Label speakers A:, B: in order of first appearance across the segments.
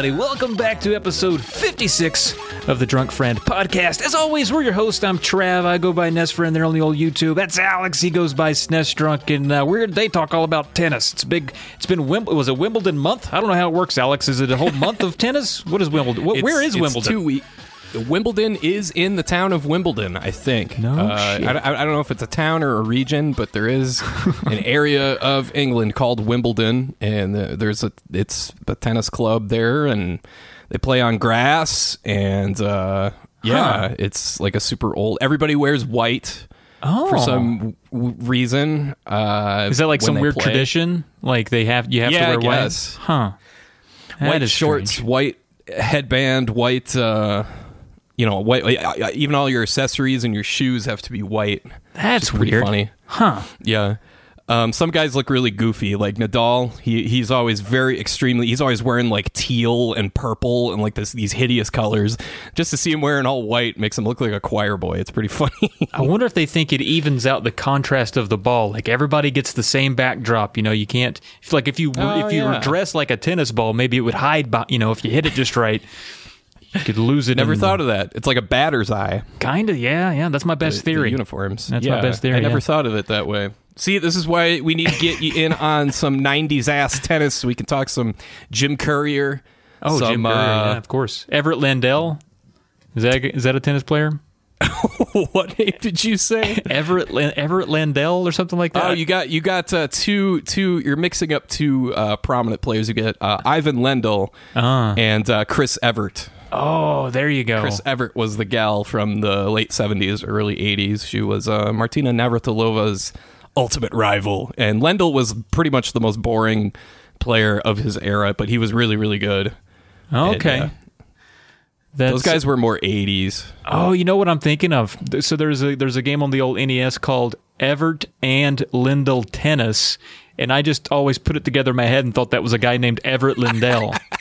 A: everybody. Welcome back to episode 56 of the Drunk Friend podcast. As always, we're your host. I'm Trav. I go by NES Friend there on the old YouTube. That's Alex. He goes by SNES Drunk. And uh, we're they talk all about tennis. It's big. It's been Wim- it was a Wimbledon month. I don't know how it works, Alex. Is it a whole month of tennis? What is Wimbledon? What, where is Wimbledon?
B: Two week. Wimbledon is in the town of Wimbledon, I think.
A: No
B: uh,
A: shit.
B: I, I- don't know if it's a town or a region, but there is an area of England called Wimbledon, and uh, there's a it's a tennis club there, and they play on grass, and uh, yeah,
A: Huh.
B: it's like a super old. Everybody wears white
A: oh,
B: for some w- reason. Uh,
A: Is that like some weird
B: play.
A: tradition? Like they have you have
B: Yeah,
A: to wear white? Huh. That
B: white shorts,
A: strange.
B: white headband, white. Uh, you know, white. Even all your accessories and your shoes have to be white.
A: That's
B: Pretty
A: weird.
B: funny.
A: Huh.
B: Yeah. Um, some guys look really goofy, like Nadal. He he's always very extremely. He's always wearing like teal and purple and like this these hideous colors. Just to see him wearing all white makes him look like a choir boy. It's pretty funny.
A: I wonder if they think it evens out the contrast of the ball. Like everybody gets the same backdrop. You know, you can't. If, like if you were,
B: Oh,
A: if you were dressed like a tennis ball, maybe it would hide. By, you know, if you hit it just right, you could lose it.
B: never
A: in-
B: thought of that. It's like a batter's eye.
A: Kinda, yeah, yeah. That's my best
B: the
A: theory.
B: uniforms.
A: That's my best theory,
B: I never
A: yeah.
B: thought of it that way. See, this is why we need to get you in on some '90s ass tennis. So we can talk some Jim Courier.
A: oh,
B: some,
A: Jim Curry,
B: uh,
A: yeah, of course. Everett Landell. Is that is that a tennis player?
B: what name did you say?
A: Everett Lan- Everett Landell or something like that.
B: Oh, you got you got uh, two two. You're mixing up two uh, prominent players. You get uh, Ivan Lendl
A: Ah.
B: and uh, Chris Evert.
A: Oh, there you go.
B: Chris Everett was the gal from the late '70s, early '80s. She was uh, Martina Navratilova's ultimate rival, and Lendl was pretty much the most boring player of his era, but he was really really good.
A: okay.
B: And, uh, those guys were more '80s.
A: Oh, you know what I'm thinking of? So there's a there's a game on the old NES called Everett and Lindell Tennis, and I just always put it together in my head and thought that was a guy named Everett Lindell.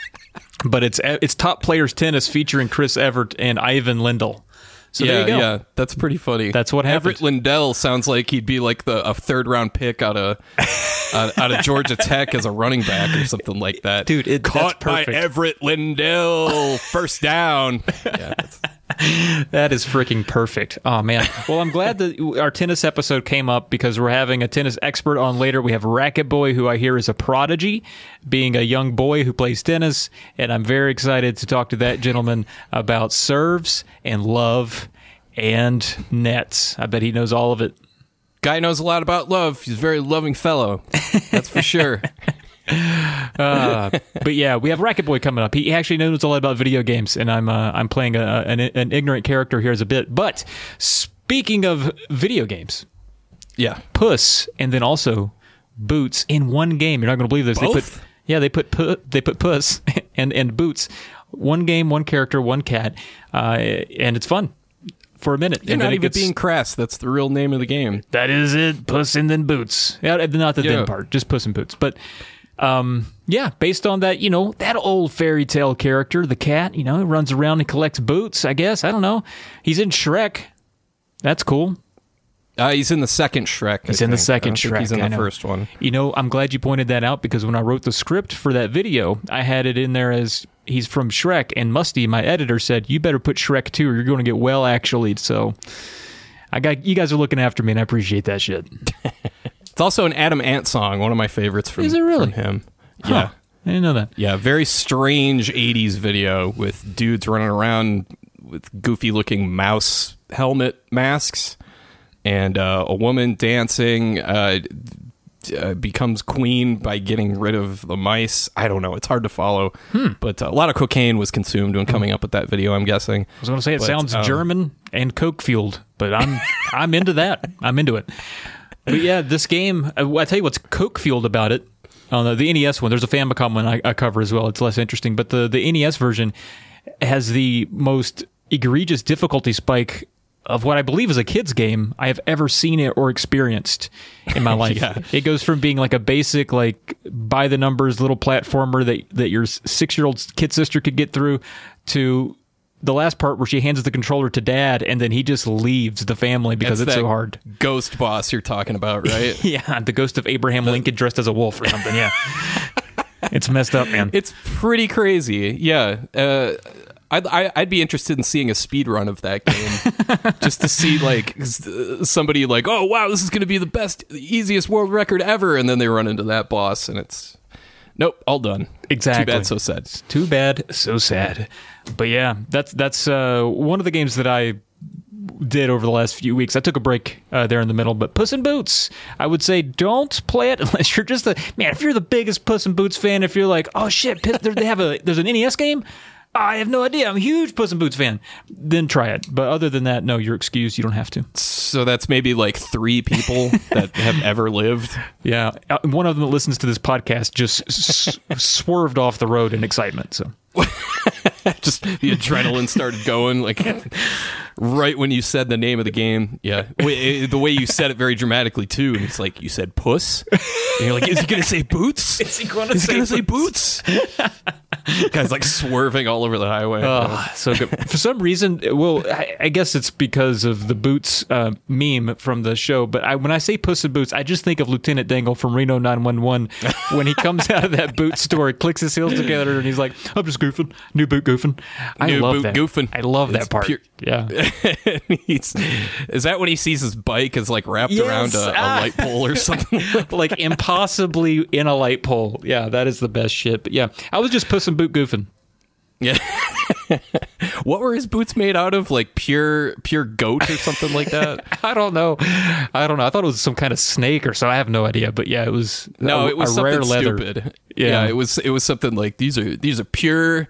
A: but it's it's top players tennis featuring Chris Everett and Ivan Lindell. So
B: yeah,
A: there you go.
B: yeah, that's pretty funny.
A: That's what
B: Everett
A: happened.
B: Lindell sounds like he'd be like the a third round pick out of out, out of Georgia Tech as a running back or something like that.
A: Dude, it- that's
B: caught by
A: perfect.
B: Everett Lindell, first down. Yeah, that's-
A: That is freaking perfect. Oh man. Well, I'm glad that our tennis episode came up because we're having a tennis expert on later. We have Racket Boy, who I hear is a prodigy, being a young boy who plays tennis, and I'm very excited to talk to that gentleman about serves and love and nets. I bet he knows all of it.
B: guy knows a lot about love. He's a very loving fellow. That's for sure.
A: Uh, but yeah, we have Racket Boy coming up. He actually knows a lot about video games, and I'm uh, I'm playing a, an, an ignorant character here as a bit. But speaking of video games,
B: Yeah.
A: Puss and then also Boots in one game. You're not going to believe this. They put yeah, they put pu- they put Puss and and Boots, one game, one character, one cat, uh, and it's fun for a minute.
B: You're
A: and
B: not
A: then
B: even
A: gets-
B: being crass. That's the real name of the game.
A: that is it. Puss and then Boots. Yeah, not the
B: Yeah.
A: then part, just Puss and Boots. But um, yeah, based on that, you know, that old fairy tale character, the cat, you know, runs around and collects boots. I guess I don't know. He's in Shrek. That's cool.
B: Uh, he's in the second Shrek.
A: He's in the second
B: He's
A: Shrek,
B: in the first one.
A: You know, I'm glad you pointed that out because when I wrote the script for that video, I had it in there as he's from Shrek, and Musty, my editor, said you better put Shrek too, or you're going to get well actually. So, I got you guys are looking after me, and I appreciate that shit.
B: It's also an Adam Ant song, one of my favorites from,
A: Is it really?
B: from him.
A: Huh.
B: Yeah.
A: I didn't know that.
B: Yeah, very strange 80s video with dudes running around with goofy looking mouse helmet masks and uh, a woman dancing uh, uh, becomes queen by getting rid of the mice. I don't know. It's hard to follow.
A: Hmm.
B: But uh, a lot of cocaine was consumed when coming up with that video, I'm guessing.
A: I was going to say it
B: But,
A: sounds
B: um,
A: German and coke fueled, but I'm I'm into that. I'm into it. But yeah, this game. uh, I tell you what's coke fueled about it. The NES one, there's a Famicom one I, I cover as well. It's less interesting, but the the NES version has the most egregious difficulty spike of what I believe is a kid's game I have ever seen it or experienced in my life.
B: Yeah.
A: It goes from being like a basic, like by the numbers little platformer that that your six year old kid sister could get through to the last part where she hands the controller to dad and then he just leaves the family because it's
B: that
A: so hard.
B: Ghost boss you're talking about, right?
A: Yeah, the ghost of Abraham Lincoln dressed as a wolf or something. Yeah. it's messed up, man.
B: It's pretty crazy. Yeah. Uh, I'd, I- I'd be interested in seeing a speed run of that game just to see like somebody like, oh wow, this is going to be the best, easiest world record ever, and then they run into that boss, and it's nope, all done.
A: Exactly.
B: Too bad, so sad.
A: Too bad, so sad. But yeah, that's that's uh, one of the games that I did over the last few weeks. I took a break uh, there in the middle, but Puss in Boots, I would say don't play it unless you're just a man. If you're the biggest Puss in Boots fan, if you're like, oh shit, they have a there's an NES game. I have no idea. I'm a huge Puss in Boots fan. Then try it. But other than that, no, you're excused. You don't have to.
B: So that's maybe like three people that have ever lived.
A: Yeah, uh, one of them that listens to this podcast just s- swerved off the road in excitement. So
B: Just the adrenaline started going like right when you said the name of the game. Yeah, eh, the way you said it very dramatically too. And it's like you said puss. And you're like, is he gonna say boots? Is
A: he gonna
B: Is he
A: say
B: gonna say boots? Guys like swerving all over the highway.
A: Oh, so good. For some reason, well, I, I guess it's because of the Boots uh, meme from the show. But I, when I say Puss in Boots, I just think of Lieutenant Dangle from Reno 911 when he comes out of that boot store, clicks his heels together, and he's like, "I'm just goofing, new boot goofing." I
B: New
A: love
B: boot
A: that.
B: goofing.
A: I love that
B: It's
A: part.
B: pure-
A: Yeah,
B: is that when he sees his bike is like wrapped
A: Yes.
B: around a, a light pole or something?
A: like impossibly in a light pole. Yeah, that is the best shit. But yeah, I was just Puss in Boot goofing.
B: yeah. what were his boots made out of? Like pure pure goat or something like that?
A: I don't know. I don't know. I thought it was some kind of snake or so. I have no idea. But yeah, it was
B: No,
A: a,
B: it was
A: a
B: something
A: rare leather.
B: stupid.
A: Yeah.
B: Yeah. it was it was something like these are these are pure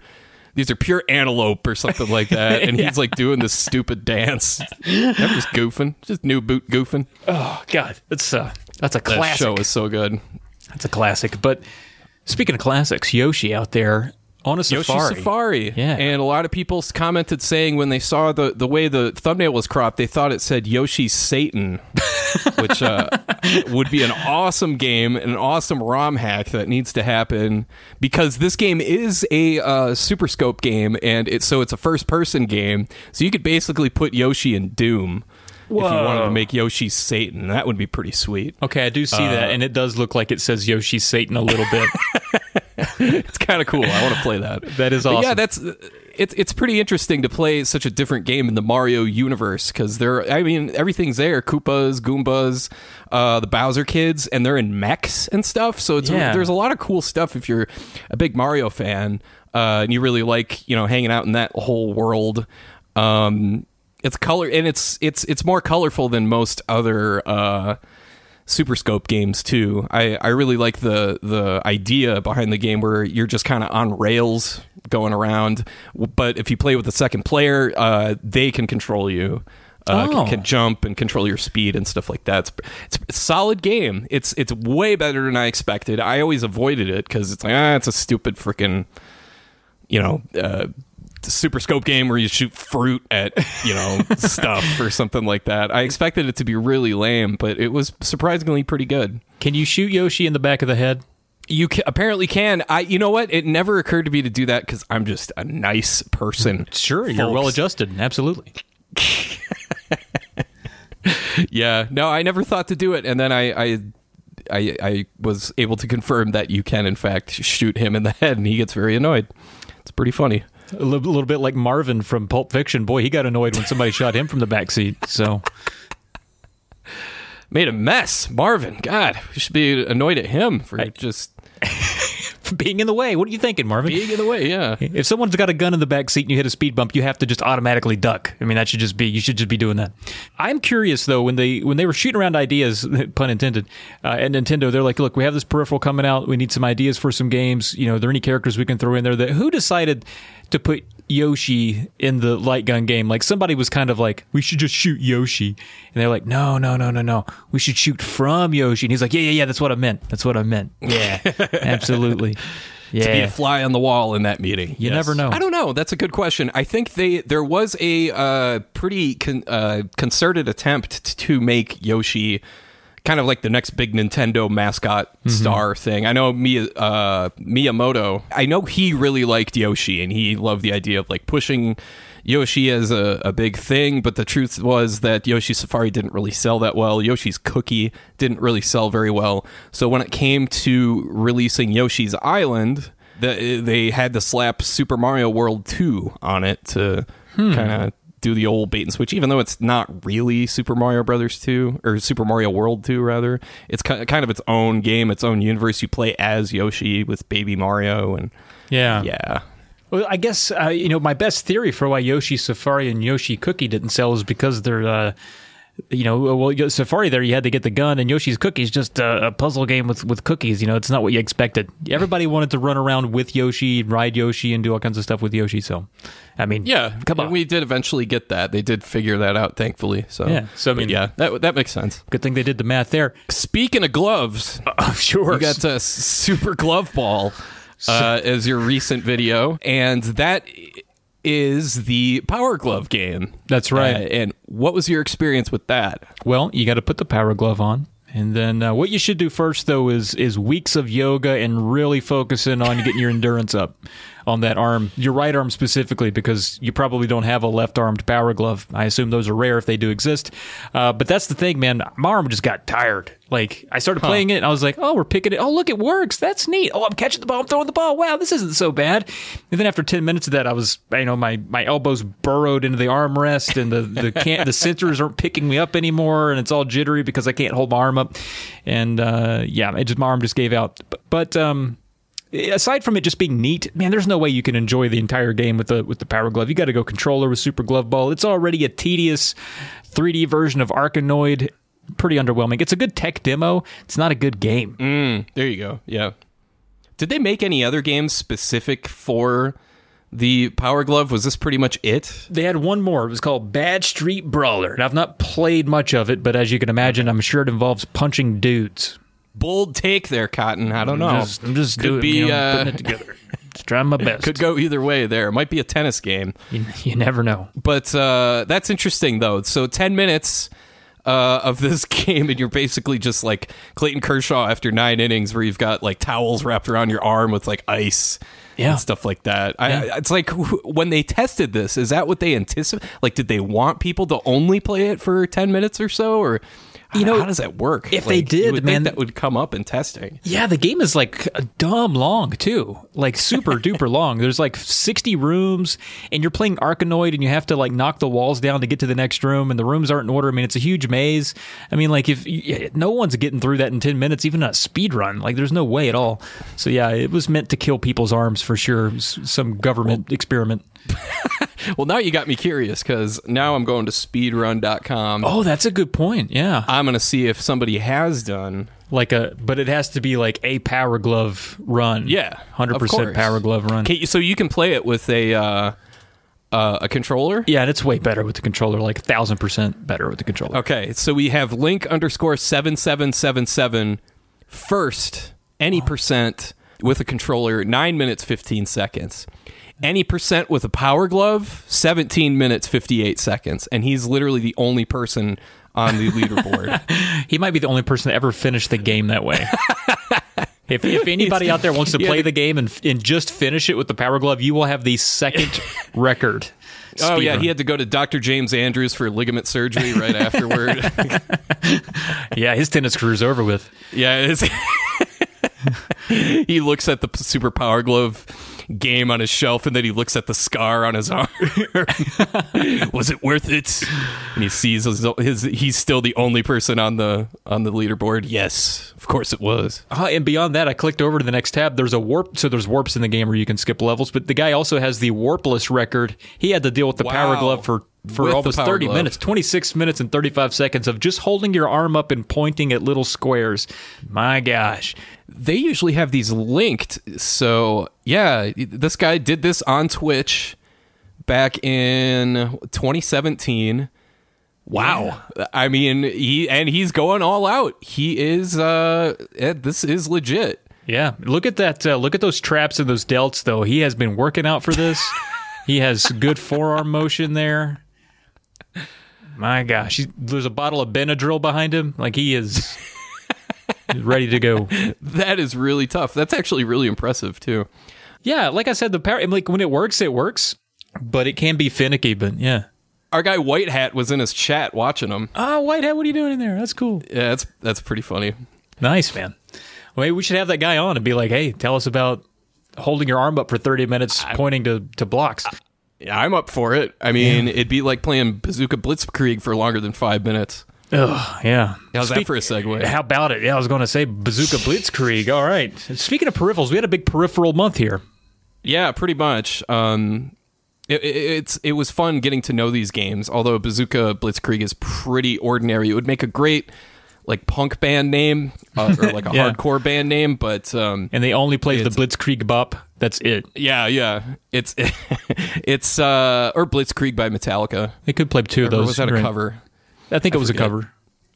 B: these are pure antelope or something like that. And he's like doing this stupid dance. I'm just goofing. Just new boot goofing.
A: Oh God, that's uh, that's a
B: That
A: classic.
B: show is so good.
A: That's a classic. But speaking of classics, Yoshi out there on a
B: Yoshi
A: safari.
B: Safari.
A: Yeah.
B: And a lot of people commented saying when they saw the, the way the thumbnail was cropped, they thought it said Yoshi Satan, which uh, would be an awesome game, an awesome ROM hack that needs to happen because this game is a uh, Super Scope game, and it's so it's a first person game. So you could basically put Yoshi in Doom. If you wanted to make Yoshi Satan, that would be pretty sweet.
A: Okay, I do see that, and it does look like it says Yoshi Satan a little bit.
B: It's kind of cool. I want to play that.
A: That is
B: But
A: awesome.
B: Yeah, that's it's it's pretty interesting to play such a different game in the Mario universe because there. I mean, everything's there: Koopas, Goombas, uh, the Bowser kids, and they're in mechs and stuff. So it's
A: Yeah.
B: there's a lot of cool stuff if you're a big Mario fan uh, and you really like you know hanging out in that whole world. Um, it's color and it's it's it's more colorful than most other. Uh, Super Scope games too. I, I really like the the idea behind the game where you're just kind of on rails going around, but if you play with the second player, uh, they can control you. Uh,
A: Oh.
B: can, can jump and control your speed and stuff like that. It's, it's, solid game. It's it's way better than I expected. I always avoided it because it's like ah, it's a stupid freaking, you know, uh, super scope game where you shoot fruit at you know stuff or something like that. I expected it to be really lame, but it was surprisingly pretty good.
A: Can you shoot Yoshi in the back of the head?
B: You ca- apparently can. I you know what? It never occurred to me to do that because I'm just a nice person.
A: Sure, you're well adjusted. Absolutely.
B: Yeah, no, I never thought to do it, and then I. I I, I was able to confirm that you can, in fact, shoot him in the head, and he gets very annoyed. It's pretty funny.
A: A little, little bit like Marvin from Pulp Fiction. Boy, he got annoyed when somebody shot him from the back seat. So
B: Made a mess, Marvin. God, we should be annoyed at him for just
A: being in the way. What are you thinking, Marvin?
B: being in the way. Yeah,
A: If someone's got a gun in the back seat and you hit a speed bump, you have to just automatically duck. I mean, that should just be you should just be doing that. I'm curious though when they when they were shooting around ideas, pun intended, uh, at Nintendo, they're like, look, we have this peripheral coming out. We need some ideas for some games. You know, are there any characters we can throw in there? That who decided to put Yoshi in the light gun game? Like somebody was kind of like, we should just shoot Yoshi, and they're like, no, no, no, no, no, we should shoot from Yoshi. And he's like, yeah, yeah, yeah, that's what I meant. That's what I meant. Yeah, absolutely. Yeah.
B: To be a fly on the wall in that meeting.
A: You never know.
B: I don't know. That's a good question. I think they there was a uh, pretty con, uh, concerted attempt to make Yoshi kind of like the next big Nintendo mascot star thing. I know Mia, uh, Miyamoto. I know he really liked Yoshi, and he loved the idea of like pushing Yoshi as a, a big thing. But the truth was that Yoshi Safari didn't really sell that well. Yoshi's Cookie didn't really sell very well. So when it came to releasing Yoshi's Island, the, they had to slap Super Mario World 2 on it to kind of do the old bait and switch, even though it's not really Super Mario Brothers 2 or Super Mario World 2, rather. It's kind of its own game, its own universe. You play as Yoshi with Baby Mario, and
A: Yeah.
B: yeah.
A: Well, I guess uh, you know my best theory for why Yoshi Safari and Yoshi Cookie didn't sell is because they're, uh, you know, well Safari there you had to get the gun, and Yoshi's Cookie is just a, a puzzle game with with cookies. You know, it's not what you expected. Everybody wanted to run around with Yoshi, ride Yoshi, and do all kinds of stuff with Yoshi. So, I mean,
B: Yeah,
A: come on.
B: We did eventually get that. They did figure that out, thankfully. So
A: Yeah, so, I mean-
B: yeah, that that makes sense.
A: Good thing they did the math there.
B: Speaking of gloves,
A: Oh, sure.
B: you got uh, Super Glove Ball uh, as your recent video, and that is the Power Glove game.
A: That's right.
B: Uh, and what was your experience with that?
A: Well, you got to put the power glove on. And then uh, what you should do first, though, is is weeks of yoga and really focusing on getting your endurance up on that arm, your right arm specifically, because you probably don't have a left armed power glove. I assume those are rare if they do exist. Uh, but that's the thing, man. My arm just got tired. Like I started playing it, and I was like, "Oh, we're picking it. Oh, look, it works. That's neat. Oh, I'm catching the ball. I'm throwing the ball. Wow, this isn't so bad." And then after ten minutes of that, I was, you know, my my elbows burrowed into the armrest, and the the can't the sensors aren't picking me up anymore, and it's all jittery because I can't hold my arm up. And uh, yeah, it just my arm just gave out. But, but um, aside from it just being neat, man, there's no way you can enjoy the entire game with the with the Power Glove. You got to go controller with Super Glove Ball. It's already a tedious 3D version of Arkanoid. Pretty underwhelming. It's a good tech demo. It's not a good game.
B: Mm, there you go. Yeah. Did they make any other games specific for the Power Glove? Was this pretty much it?
A: They had one more. It was called Bad Street Brawler. And I've not played much of it, but as you can imagine, I'm sure it involves punching dudes.
B: Bold take there, Cotton. I don't know.
A: I'm just, I'm just
B: Could
A: doing,
B: be,
A: you know,
B: uh,
A: putting it together. Just trying my best.
B: Could go either way there. It might be a tennis game.
A: You, you never know.
B: But uh, that's interesting, though. So 10 minutes uh, of this game, and you're basically just like Clayton Kershaw after nine innings, where you've got like towels wrapped around your arm with like ice.
A: Yeah.
B: And stuff like that. I, it's like when they tested this, is that what they anticipate? Like, did they want people to only play it for 10 minutes or so? Or, you
A: know,
B: how does that work?
A: if they
B: Like, you
A: did,
B: would
A: man-
B: think that would come up in testing.
A: Yeah, the game is like dumb long too, like super duper long. There's like 60 rooms, and you're playing Arkanoid, and you have to like knock the walls down to get to the next room, and the rooms aren't in order. I mean, it's a huge maze. I mean, like if y- no one's getting through that in 10 minutes, even a speed run, like there's no way at all. So yeah, it was meant to kill people's arms for sure. Some government experiment.
B: Well, now you got me curious because now I'm going to speedrun.com.
A: Oh, that's a good point. Yeah,
B: I'm going to see if somebody has done
A: like a, but it has to be like a Power Glove run.
B: Yeah,
A: hundred
B: of
A: percent
B: course.
A: Power Glove run.
B: Okay, so you can play it with a uh, uh, a controller.
A: Yeah, and it's way better with the controller, like a thousand percent better with the controller.
B: Okay, so we have link underscore seven seven seven seven first any percent with a controller nine minutes fifteen seconds. Any percent with a power glove, 17 minutes 58 seconds. And he's literally the only person on the leaderboard.
A: He might be the only person to ever finish the game that way. if, if anybody out there wants to play
B: the-
A: game and, and just finish it with the Power Glove, you will have the second record.
B: oh, yeah, he had to go to Dr. James Andrews for ligament surgery right afterward.
A: yeah, his tennis career's over with.
B: Yeah, he looks at the Super Power Glove game on his shelf, and then he looks at the scar on his arm. Was it worth it? And he sees his, his. He's still the only person on the on the leaderboard. Yes, of course it was.
A: Uh, and beyond that, I clicked over to the next tab. There's a warp, so there's warps in the game where you can skip levels. But the guy also has the warpless record. He had to deal with the Power Glove for for
B: With the
A: almost 30
B: Glove.
A: minutes, 26 minutes and 35 seconds of just holding your arm up and pointing at little squares. My gosh.
B: They usually have these linked. So yeah, this guy did this on Twitch back in 2017. Wow. I mean, he and he's going all out. He is uh this is legit.
A: Yeah, look at that. Uh, look at those traps and those delts, though. He has been working out for this. he has good forearm motion there. My gosh, he, there's a bottle of Benadryl behind him. Like he is ready to go.
B: That is really tough. That's actually really impressive too.
A: Yeah, like I said, the power. Like when it works, it works, but it can be finicky. But yeah.
B: Our guy White Hat was in his chat watching him.
A: Oh, Hat, what are you doing in there? That's cool.
B: Yeah, that's that's pretty funny.
A: Nice, man. Well, maybe we should have that guy on and be like, hey, tell us about holding your arm up for 30 minutes pointing to, to blocks.
B: Yeah, I'm up for it. I mean, it'd be like playing Bazooka Blitzkrieg for longer than five minutes.
A: Ugh, yeah.
B: How's that
A: Speak-
B: for a segue?
A: How about it? Yeah, I was going to say Bazooka Blitzkrieg. All right. Speaking of peripherals, we had a big peripheral month here.
B: Yeah, pretty much. Um, it, it, it's it was fun getting to know these games. Although Bazooka Blitzkrieg is pretty ordinary, it would make a great like punk band name uh, or like a
A: Yeah.
B: hardcore band name. But um,
A: And they only play the Blitzkrieg bop. That's it.
B: yeah, yeah, it's it's uh, or Blitzkrieg by Metallica.
A: They could play two of
B: Or
A: those.
B: was that a
A: right?
B: cover?
A: I think it was a cover.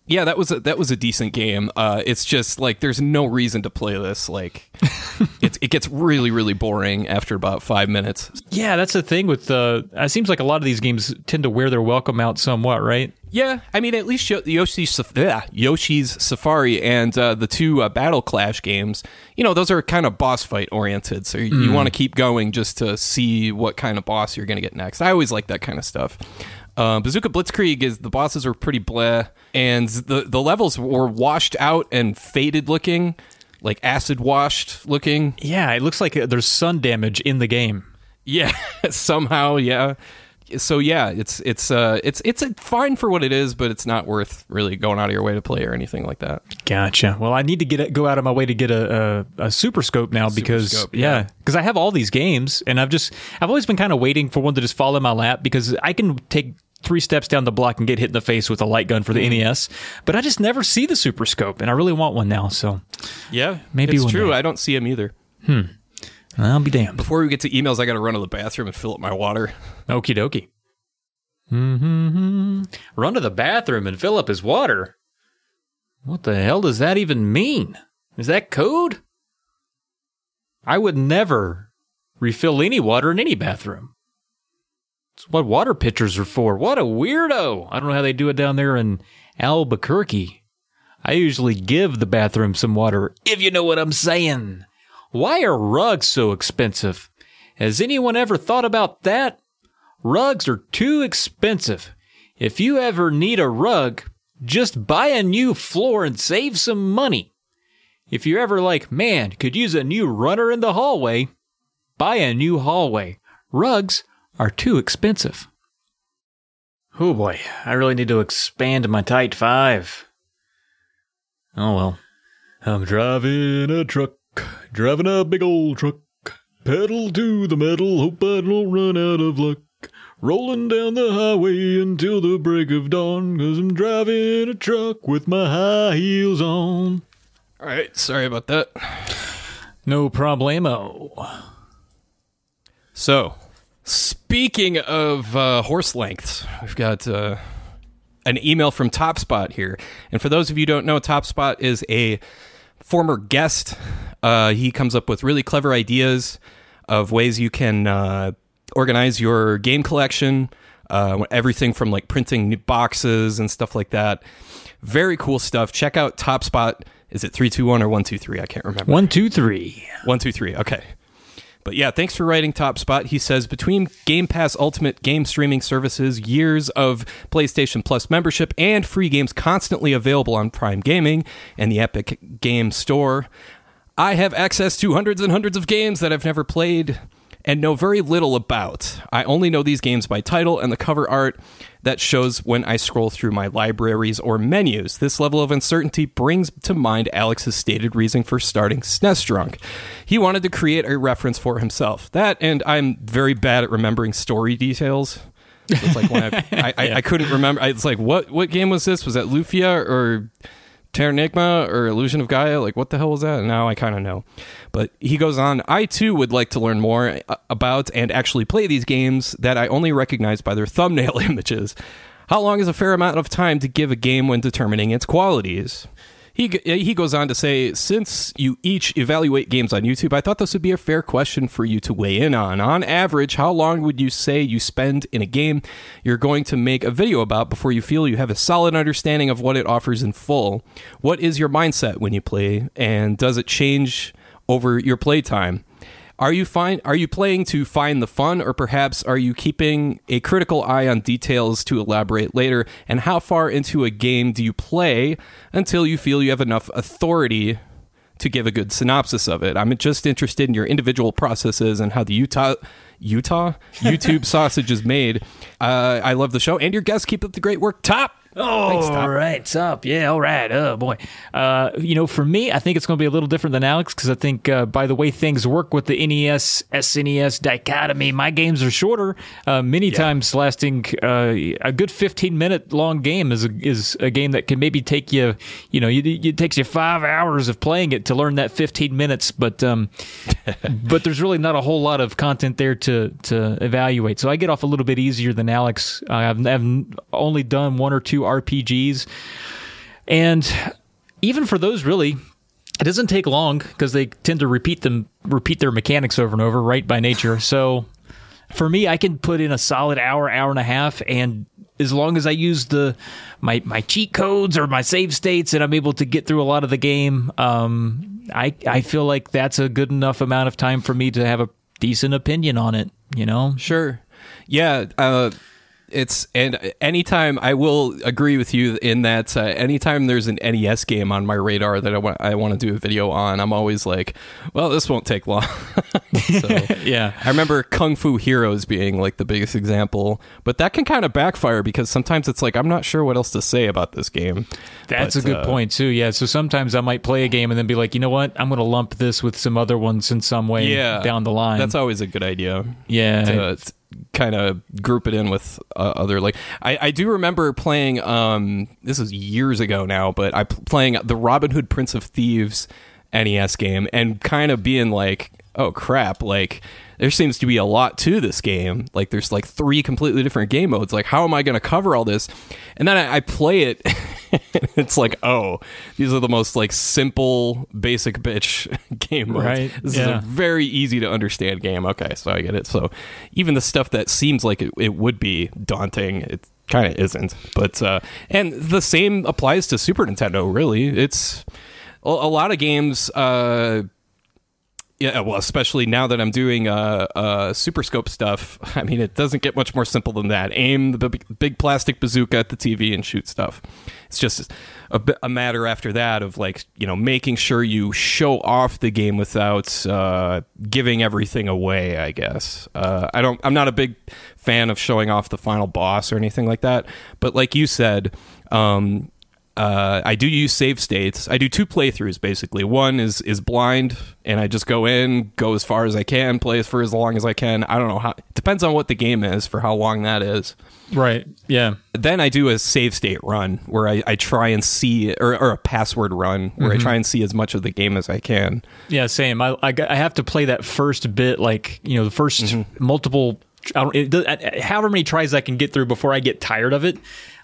B: Yeah, that was a, that was a decent game. Uh, it's just like there's no reason to play this. Like, it it gets really really boring after about five minutes.
A: Yeah, that's the thing with uh it seems like a lot of these games tend to wear their welcome out somewhat, right?
B: Yeah, I mean, at least Yoshi's yeah, Yoshi's Safari and uh, the two uh, Battle Clash games, you know, those are kind of boss fight oriented. So you, you want to keep going just to see what kind of boss you're going to get next. I always like that kind of stuff. Uh, Bazooka Blitzkrieg is the bosses are pretty bleh, and the the levels were washed out and faded looking, like acid washed looking.
A: Yeah, it looks like uh, there's sun damage in the game.
B: Yeah, somehow, yeah. So yeah, it's it's uh it's it's uh, fine for what it is, but it's not worth really going out of your way to play or anything like that.
A: Gotcha. Well, I need to get it, go out of my way to get a a, a super scope now because
B: scope,
A: yeah,
B: yeah.
A: because I have all these games and I've just I've always been kind of waiting for one to just fall in my lap because I can take three steps down the block and get hit in the face with a light gun for the
B: Mm.
A: NES, but I just never see the super scope and I really want one now. So
B: Yeah,
A: Maybe
B: it's true.
A: day.
B: I don't see him either.
A: I'll be damned.
B: Before we get to emails, I got to run to the bathroom and fill up my water.
A: Okie dokie. Mm-hmm. Run to the bathroom and fill up his water. What the hell does that even mean? Is that code? I would never refill any water in any bathroom. It's what water pitchers are for. What a weirdo. I don't know how they do it down there in Albuquerque. I usually give the bathroom some water, if you know what I'm saying. Why are rugs so expensive? Has anyone ever thought about that? Rugs are too expensive. If you ever need a rug, just buy a new floor and save some money. If you're ever like, man, could use a new runner in the hallway, buy a new hallway. Rugs are too expensive. Oh boy, I really need to expand my tight five. Oh well. I'm driving a truck, driving a big old truck. Pedal to the metal, hope I don't run out of luck. Rolling down the highway until the break of dawn, cause I'm driving a truck with my high heels on.
B: All right, sorry about that.
A: No problemo.
B: So, speaking of uh, horse lengths, we've got uh, an email from TopSpot here. And for those of you who don't know, TopSpot is a former guest. Uh, he comes up with really clever ideas of ways you can uh, organize your game collection, uh, everything from like printing new boxes and stuff like that. Very cool stuff. Check out TopSpot. Is it 321 or 123? I can't remember.
A: One, two, three.
B: One, two, three. Okay. But yeah, thanks for writing Top Spot. He says between Game Pass Ultimate game streaming services, years of PlayStation Plus membership, and free games constantly available on Prime Gaming and the Epic Game Store, I have access to hundreds and hundreds of games that I've never played and know very little about. I only know these games by title and the cover art that shows when I scroll through my libraries or menus. This level of uncertainty brings to mind Alex's stated reason for starting SNES Drunk. He wanted to create a reference for himself. That, and I'm very bad at remembering story details. So it's like when I, I, I, I couldn't remember. I- It's like, what, what game was this? Was that Lufia or Terranigma or Illusion of Gaia? Like, what the hell was that? Now I kind of know. But he goes on, I too would like to learn more uh, about and actually play these games that I only recognize by their thumbnail images. How long is a fair amount of time to give a game when determining its qualities? He he goes on to say, since you each evaluate games on YouTube, I thought this would be a fair question for you to weigh in on. On average, how long would you say you spend in a game you're going to make a video about before you feel you have a solid understanding of what it offers in full? What is your mindset when you play, and does it change over your playtime? Are you find are you playing to find the fun or perhaps are you keeping a critical eye on details to elaborate later? And how far into a game do you play until you feel you have enough authority to give a good synopsis of it? I'm just interested in your individual processes and how the Utah Utah YouTube sausage is made. Uh, I love the show and your guests keep up the great work. Top.
A: Oh, all right, up, yeah, all right. Oh boy, uh, you know, for me, I think it's going to be a little different than Alex because I think uh, by the way things work with the NES SNES dichotomy, my games are shorter, uh, many times lasting uh, a good fifteen minute long game is a, is a game that can maybe take you, you know, you, it takes you five hours of playing it to learn that fifteen minutes, but um, but there's really not a whole lot of content there to to evaluate. So I get off a little bit easier than Alex. I've, I've only done one or two RPGs, and even for those, really, it doesn't take long because they tend to repeat them, repeat their mechanics over and over, right by nature. So for me, I can put in a solid hour, hour and a half, and as long as I use the my my cheat codes or my save states, and I'm able to get through a lot of the game, um, I I feel like that's a good enough amount of time for me to have a decent opinion on it. You know,
B: Sure. Yeah. Uh, it's and anytime I will agree with you in that uh, anytime there's an NES game on my radar that I want I want to do a video on, I'm always like, well, this won't take long. so,
A: yeah.
B: I remember Kung Fu Heroes being like the biggest example, but that can kind of backfire because sometimes it's like I'm not sure what else to say about this game.
A: That's
B: But,
A: a good
B: uh,
A: point too. Yeah. So sometimes I might play a game and then be like, you know what? I'm going to lump this with some other ones in some way
B: Yeah,
A: down the line.
B: That's always a good idea.
A: yeah.
B: to kind of group it in with uh, other like I, I do remember playing um this is years ago now but I playing the Robin Hood Prince of Thieves NES game and kind of being like oh crap like there seems to be a lot to this game like there's like three completely different game modes like how am I going to cover all this and then I, I play it it's like oh these are the most like simple basic bitch game modes
A: Right,
B: this is a very easy to understand game. Okay, so I get it. So even the stuff that seems like it, it would be daunting, it kind of isn't. But uh, and the same applies to Super Nintendo. Really, it's a, a lot of games. Uh, yeah, well, especially now that I'm doing uh, uh, Super Scope stuff. I mean, it doesn't get much more simple than that. Aim the big, big plastic bazooka at the TV and shoot stuff. It's just a, matter after that of like you know making sure you show off the game without uh, giving everything away. I guess uh, I don't. I'm not a big fan of showing off the final boss or anything like that. But like you said. Um, uh, I do use save states. I do two playthroughs basically. One is is blind, and I just go in, go as far as I can, play for as long as I can. I don't know how. It depends on what the game is for how long that is.
A: right. Yeah.
B: Then I do a save state run where I, I try and see, or, or a password run where I try and see as much of the game as I can.
A: Yeah, same. I, I, I have to play that first bit, like you know, the 1st
B: Mm-hmm.
A: multiple. I don't, it, however many tries I can get through before I get tired of it.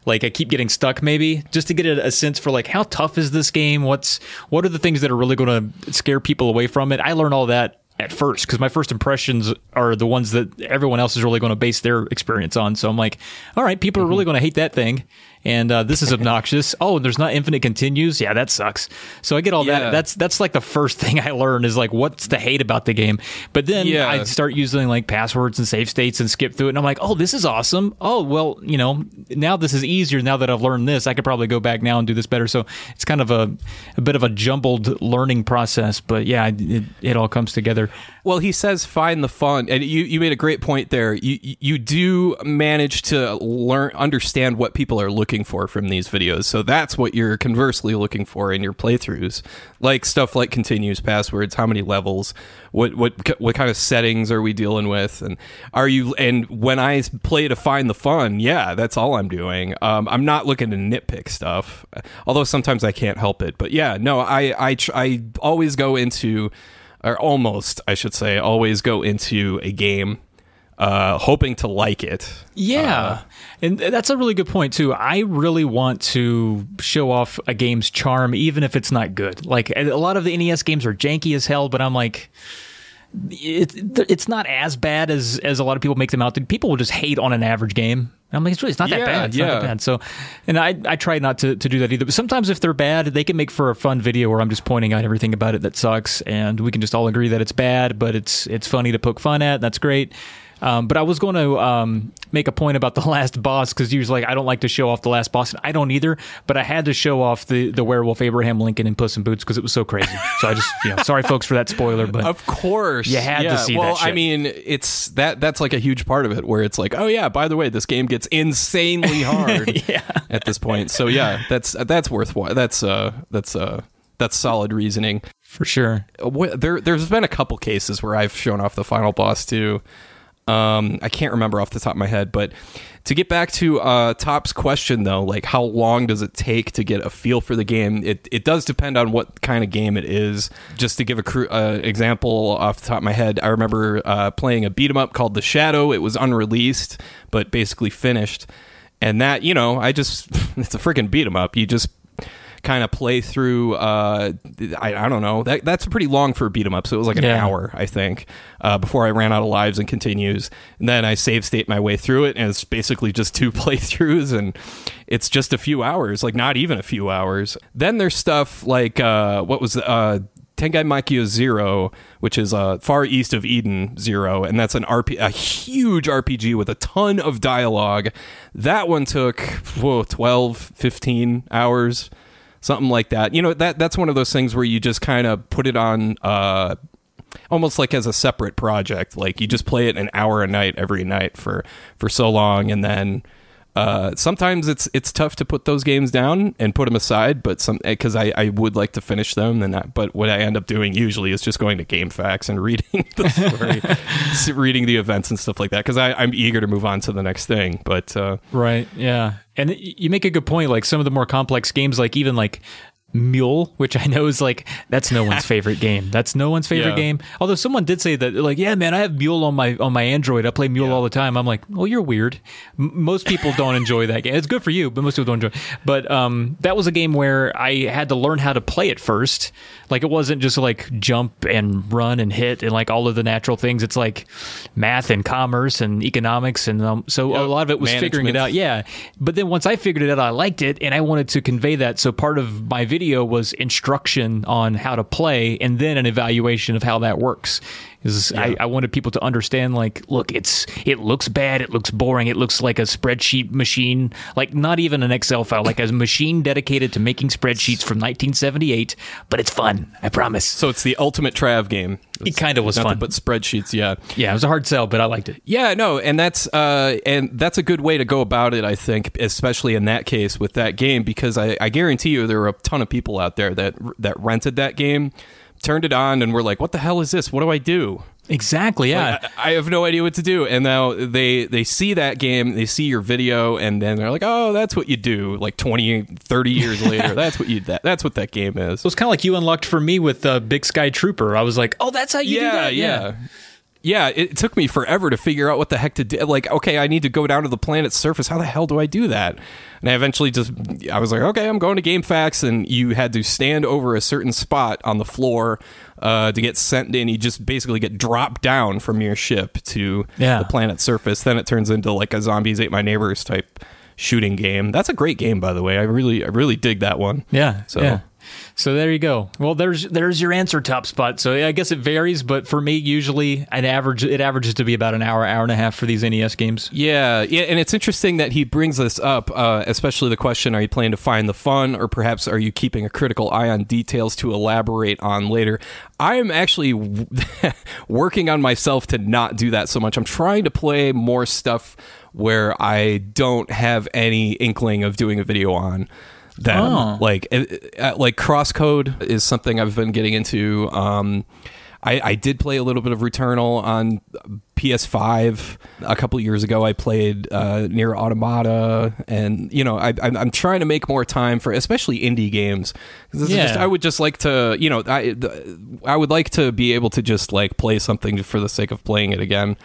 A: Like I keep getting stuck, maybe just to get a, a sense for like how tough is this game? What's what are the things that are really going to scare people away from it? I learn all that at first because my first impressions are the ones that everyone else is really going to base their experience on. So I'm like, all right, people are
B: Mm-hmm.
A: really going to hate that thing, and uh, this is obnoxious. oh, and there's not infinite continues. Yeah, that sucks. So I get all
B: Yeah.
A: that. That's that's like the first thing I learn is like what's the hate about the game. But then
B: Yeah.
A: I start using like passwords and save states and skip through it, and I'm like, oh, this is awesome. Oh, well, you know, now this is easier. Now that I've learned this, I could probably go back now and do this better. So it's kind of a a bit of a jumbled learning process. But yeah, it, it all comes together.
B: Well, he says find the fun, and you you made a great point there. You you do manage to learn understand what people are looking for from these videos, so that's what you're conversely looking for in your playthroughs, like stuff like continues, passwords, how many levels, what what what kind of settings are we dealing with, and are you? And when I play to find the fun, yeah, that's all I'm doing. Um, I'm not looking to nitpick stuff, although sometimes I can't help it. But yeah, no, I I I always go into or almost, I should say, always go into a game uh, hoping to like it.
A: Yeah. and that's a really good point too. I really want to show off a game's charm even if it's not good. Like a lot of the NES games are janky as hell, but I'm like it, it's not as bad as as a lot of people make them out. People will just hate on an average game. I'm like, it's, really, it's not that bad. It's
B: yeah.
A: not that bad. So, and I I try not to, to do that either. But sometimes if they're bad, they can make for a fun video where I'm just pointing out everything about it that sucks, and we can just all agree that it's bad, but it's it's funny to poke fun at. That's great. Um, but I was going to um, make a point about the last boss because usually like, I don't like to show off the last boss, and I don't either. But I had to show off the the werewolf Abraham Lincoln in Puss in Boots because it was so crazy. so I just, you know, sorry folks for that spoiler, but
B: Of course,
A: You had to
B: yeah.
A: see
B: Well, I mean, it's that that's like a huge part of it, where it's like, oh yeah, by the way, this game gets insanely hard at this point. So yeah, that's that's worthwhile. That's uh, that's uh, that's solid reasoning.
A: for sure.
B: What, there, there's been a couple cases where I've shown off the final boss too. Um, I can't remember off the top of my head, but to get back to uh, Top's question though, like how long does it take to get a feel for the game? It it does depend on what kind of game it is. Just to give a uh, example off the top of my head, I remember uh, playing a beat 'em up called The Shadow. It was unreleased, but basically finished. And that, you know, I just it's a freaking beat 'em up. You just kind of play through uh I, I don't know that that's pretty long for a beat 'em up so it was like an
A: Yeah.
B: hour i think uh, before i ran out of lives and continues and then i save state my way through it and it's basically just two playthroughs and it's just a few hours like not even a few hours then there's stuff like uh what was uh Tengai Zero, which is uh, far east of Eden Zero, and that's an RP, a huge RPG with a ton of dialogue. That one took whoa, 12, 15 hours something like that. You know, that that's one of those things where you just kind of put it on uh almost like as a separate project. Like you just play it an hour a night every night for for so long and then uh, sometimes it's it's tough to put those games down and put them aside, but some because I, I would like to finish them, and that, but what I end up doing usually is just going to GameFAQs and reading the story, reading the events and stuff like that, because I'm eager to move on to the next thing. But uh,
A: Right. Yeah. And you make a good point. Like some of the more complex games, like even like Mule, which I know is like that's no one's favorite game. That's no one's favorite
B: Yeah.
A: game. Although someone did say that, like, yeah, man, I have Mule on my on my Android. I play Mule all the time. I'm like, well, you're weird. M- most people don't enjoy that game. It's good for you, but most people don't enjoy. it. But um, that was a game where I had to learn how to play it first. Like it wasn't just like jump and run and hit and like all of the natural things. It's like math and commerce and economics and um, so a lot of it was figuring it out. Yeah. But then once I figured it out, I liked it and I wanted to convey that. So part of my video was instruction on how to play and then an evaluation of how that works. Is I, I wanted people to understand like, look, it's it looks bad, it looks boring, it looks like a spreadsheet machine, like not even an Excel file, like a machine dedicated to making spreadsheets from 1978. But it's fun, I promise.
B: so it's the ultimate Trav game.
A: It kinda was fun.
B: but spreadsheets. Yeah,
A: Yeah, it was a hard sell, but I liked it.
B: Yeah, no, and that's uh, and that's a good way to go about it. I think, especially in that case with that game, because I, I guarantee you there are a ton of people out there that that rented that game, turned it on, and were like, "What the hell is this? What do I do?"
A: Exactly. Yeah.
B: I, I have no idea what to do. And now they they see that game, they see your video, and then they're like, "Oh, that's what you do." Like 20, 30 years later, that's what you that that's what that game is.
A: It was kind of like you unlocked for me with uh, Big Sky Trooper. I was like, oh, that's how you do that.
B: yeah. Yeah, it took me forever to figure out what the heck to do. Like, okay, I need to go down to the planet's surface. How the hell do I do that? And I eventually just, I was like, okay, I'm going to GameFAQs, and you had to stand over a certain spot on the floor uh, to get sent in. You just basically get dropped down from your ship to
A: Yeah.
B: the planet's surface. Then it turns into like a zombies ate my neighbors type shooting game. That's a great game, by the way. I really, I really dig that one.
A: Yeah.
B: So-
A: yeah. So there you go. Well, there's there's your answer, top spot. So yeah, I guess it varies, but for me, usually an average it averages to be about an hour, hour and a half for these NES games.
B: Yeah, yeah, and it's interesting that he brings this up, uh, especially the question: Are you playing to find the fun, or perhaps are you keeping a critical eye on details to elaborate on later? I am actually working on myself to not do that so much. I'm trying to play more stuff where I don't have any inkling of doing a video on. Them.
A: Oh.
B: Like, uh, like Crosscode is something I've been getting into. Um, I, I did play a little bit of Returnal on PS5 a couple years ago. I played uh, Nier Automata, and you know, I, I'm, I'm trying to make more time for especially indie games. this is just-
A: Yeah.
B: I would just like to, you know, I I would like to be able to just like play something for the sake of playing it again.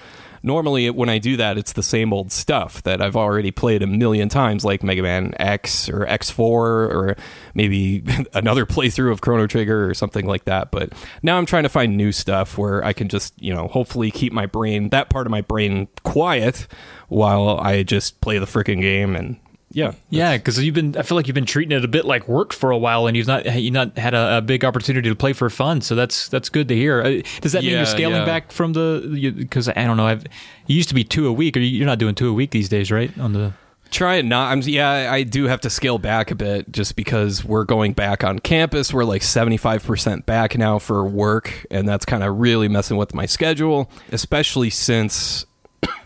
B: Normally when I do that, it's the same old stuff that I've already played a million times, like Mega Man X or X4 or maybe another playthrough of Chrono Trigger or something like that. But now I'm trying to find new stuff where I can just, you know, hopefully keep my brain, that part of my brain quiet while I just play the freaking game and yeah,
A: yeah, because you've been. I feel like you've been treating it a bit like work for a while, and you've not you not had a, a, big opportunity to play for fun. So that's that's good to hear. Uh, does that mean you're scaling
B: yeah.
A: back from the? Because I don't know. I've it used to be two a week, or you- you're not doing two a week these days, right? On the
B: Try it not. I'm yeah. I do have to scale back a bit just because we're going back on campus. We're like 75 percent back now for work, and that's kind of really messing with my schedule, especially since.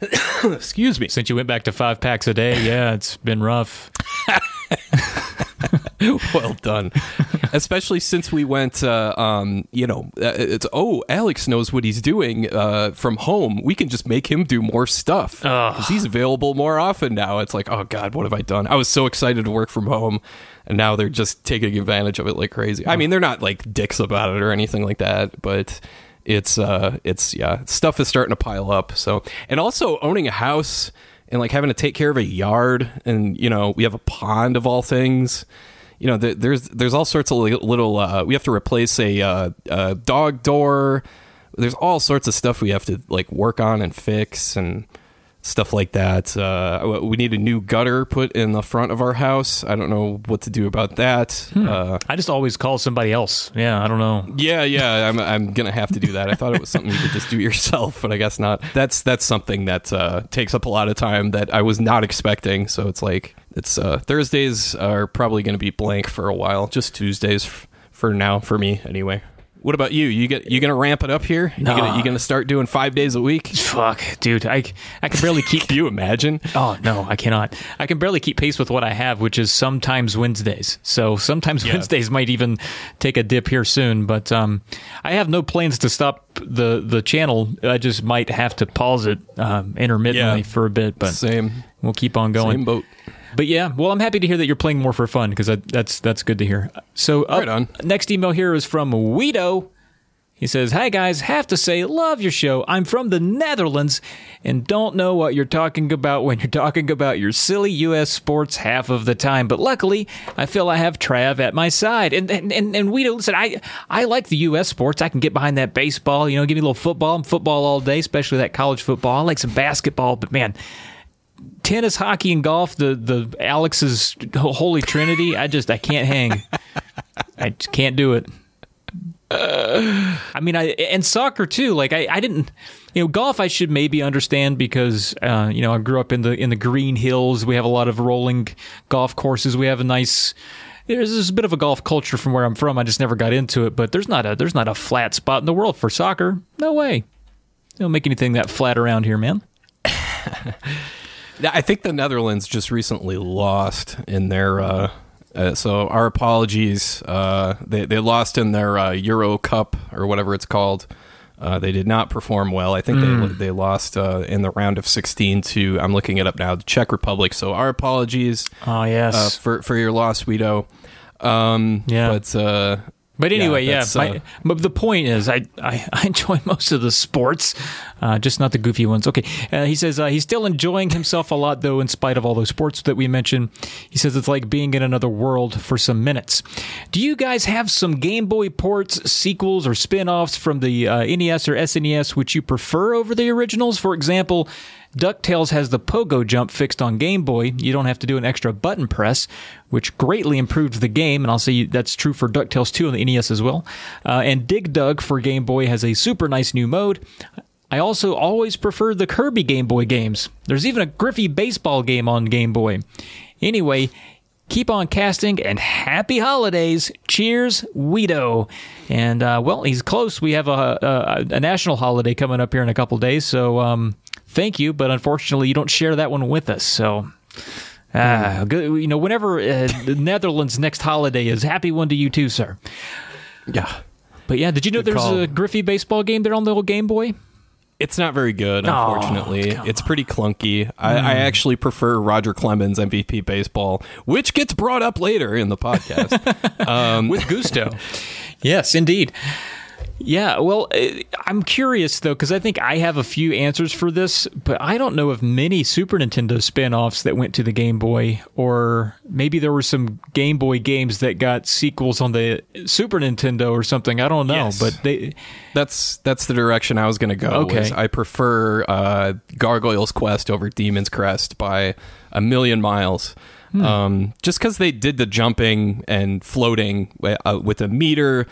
B: Excuse me.
A: since you went back to five packs a day, yeah, it's been rough.
B: well done. Especially since we went, uh, um, you know, uh, it's oh, Alex knows what he's doing uh, from home. We can just make him do more stuff he's available more often now. It's like, oh God, what have I done? I was so excited to work from home, and now they're just taking advantage of it like crazy. I mean, they're not like dicks about it or anything like that, but it's uh, it's yeah, stuff is starting to pile up. So, and also owning a house and like having to take care of a yard, and you know, we have a pond of all things you know, there, there's there's all sorts of little. Uh, we have to replace a, uh, a dog door. There's all sorts of stuff we have to like work on and fix and stuff like that. Uh, we need a new gutter put in the front of our house. I don't know what to do about that. Uh,
A: I just always call somebody else. Yeah, I don't know.
B: yeah, yeah, I'm I'm gonna have to do that. I thought it was something you could just do yourself, but I guess not. That's that's something that uh, takes up a lot of time that I was not expecting. So it's like it's uh, Thursdays are probably gonna be blank for a while. Just Tuesdays f- for now for me anyway. What about you? You get you gonna ramp it up here? You gonna you gonna start doing five days a week?
A: Fuck, dude, I I can barely keep.
B: You imagine?
A: Oh no, I cannot. I can barely keep pace with what I have, which is sometimes Wednesdays. So sometimes Wednesdays might even take a dip here soon. But um, I have no plans to stop the the channel. I just might have to pause it um, intermittently
B: Yeah.
A: for a bit, but
B: Same
A: we'll keep on going.
B: same boat.
A: But yeah, well, I'm happy to hear that you're playing more for fun because that's that's good to hear. So up,
B: Right on.
A: next email here is from Guido. He says, "Hi guys, have to say love your show. I'm from the Netherlands and don't know what you're talking about when you're talking about your silly US sports half of the time. But luckily, I feel I have Trav at my side. And and and, and Guido, listen, I I like the US sports. I can get behind that baseball. You know, give me a little football. I'm football all day, especially that college football. I like some basketball, but man." Tennis, hockey, and golf, the the Alex's holy trinity. I just I can't hang. I just can't do it. I mean, I and soccer too. Like I, I didn't, you know, golf I should maybe understand because uh, you know I grew up in the in the Green Hills. We have a lot of rolling golf courses. We have a nice. There's, there's a bit of a golf culture from where I'm from. I just never got into it, but there's not a there's not a flat spot in the world for soccer. No way. They don't make anything that flat around here, man.
B: I think the Netherlands just recently lost in their. Uh, uh, so our apologies. Uh, they they lost in their uh, Euro Cup or whatever it's called. Uh, they did not perform well. I think they they lost uh, in the round of 16 to. I'm looking it up now. The Czech Republic. So our apologies
A: Oh yes.
B: uh, for for your loss, Guido. Um,
A: Yeah.
B: but uh,
A: But anyway, yeah.
B: that's,
A: my,
B: uh,
A: but the point is, I, I, I enjoy most of the sports, uh, just not the goofy ones. Okay. Uh, he says uh, he's still enjoying himself a lot, though, in spite of all those sports that we mentioned. He says it's like being in another world for some minutes. Do you guys have some Game Boy ports, sequels, or spin offs from the uh, NES or SNES which you prefer over the originals? For example, DuckTales has the pogo jump fixed on Game Boy. You don't have to do an extra button press, which greatly improved the game. And I'll say that's true for DuckTales 2 on the NES as well. Uh, and Dig Dug for Game Boy has a super nice new mode. I also always preferred the Kirby Game Boy games. There's even a Griffey baseball game on Game Boy. Anyway, keep on casting and happy holidays. Cheers, Guido. And uh, well, he's close. We have a, a, a national holiday coming up here in a couple days. So um, thank you, but unfortunately, you don't share that one with us. So. Ah, good. You know, whenever uh, the Netherlands' next holiday is, happy one to you too, sir.
B: yeah,
A: But yeah, did you know there's
B: call.
A: a Griffey baseball game there on the old Game Boy?
B: It's not very good, unfortunately.
A: come
B: it's pretty clunky. I, I actually prefer Roger Clemens MVP baseball, which gets brought up later in the podcast.
A: with gusto. yes, indeed. Yeah, well, uh, I'm curious though because I think I have a few answers for this, but I don't know of many Super Nintendo spin-offs that went to the Game Boy, or maybe there were some Game Boy games that got sequels on the Super Nintendo or something. I don't know,
B: Yes.
A: but they
B: That's that's the direction I was going to go.
A: Okay.
B: I prefer uh, Gargoyle's Quest over Demon's Crest by a million miles.
A: Hmm.
B: Um, just because they did the jumping and floating uh, with a meter,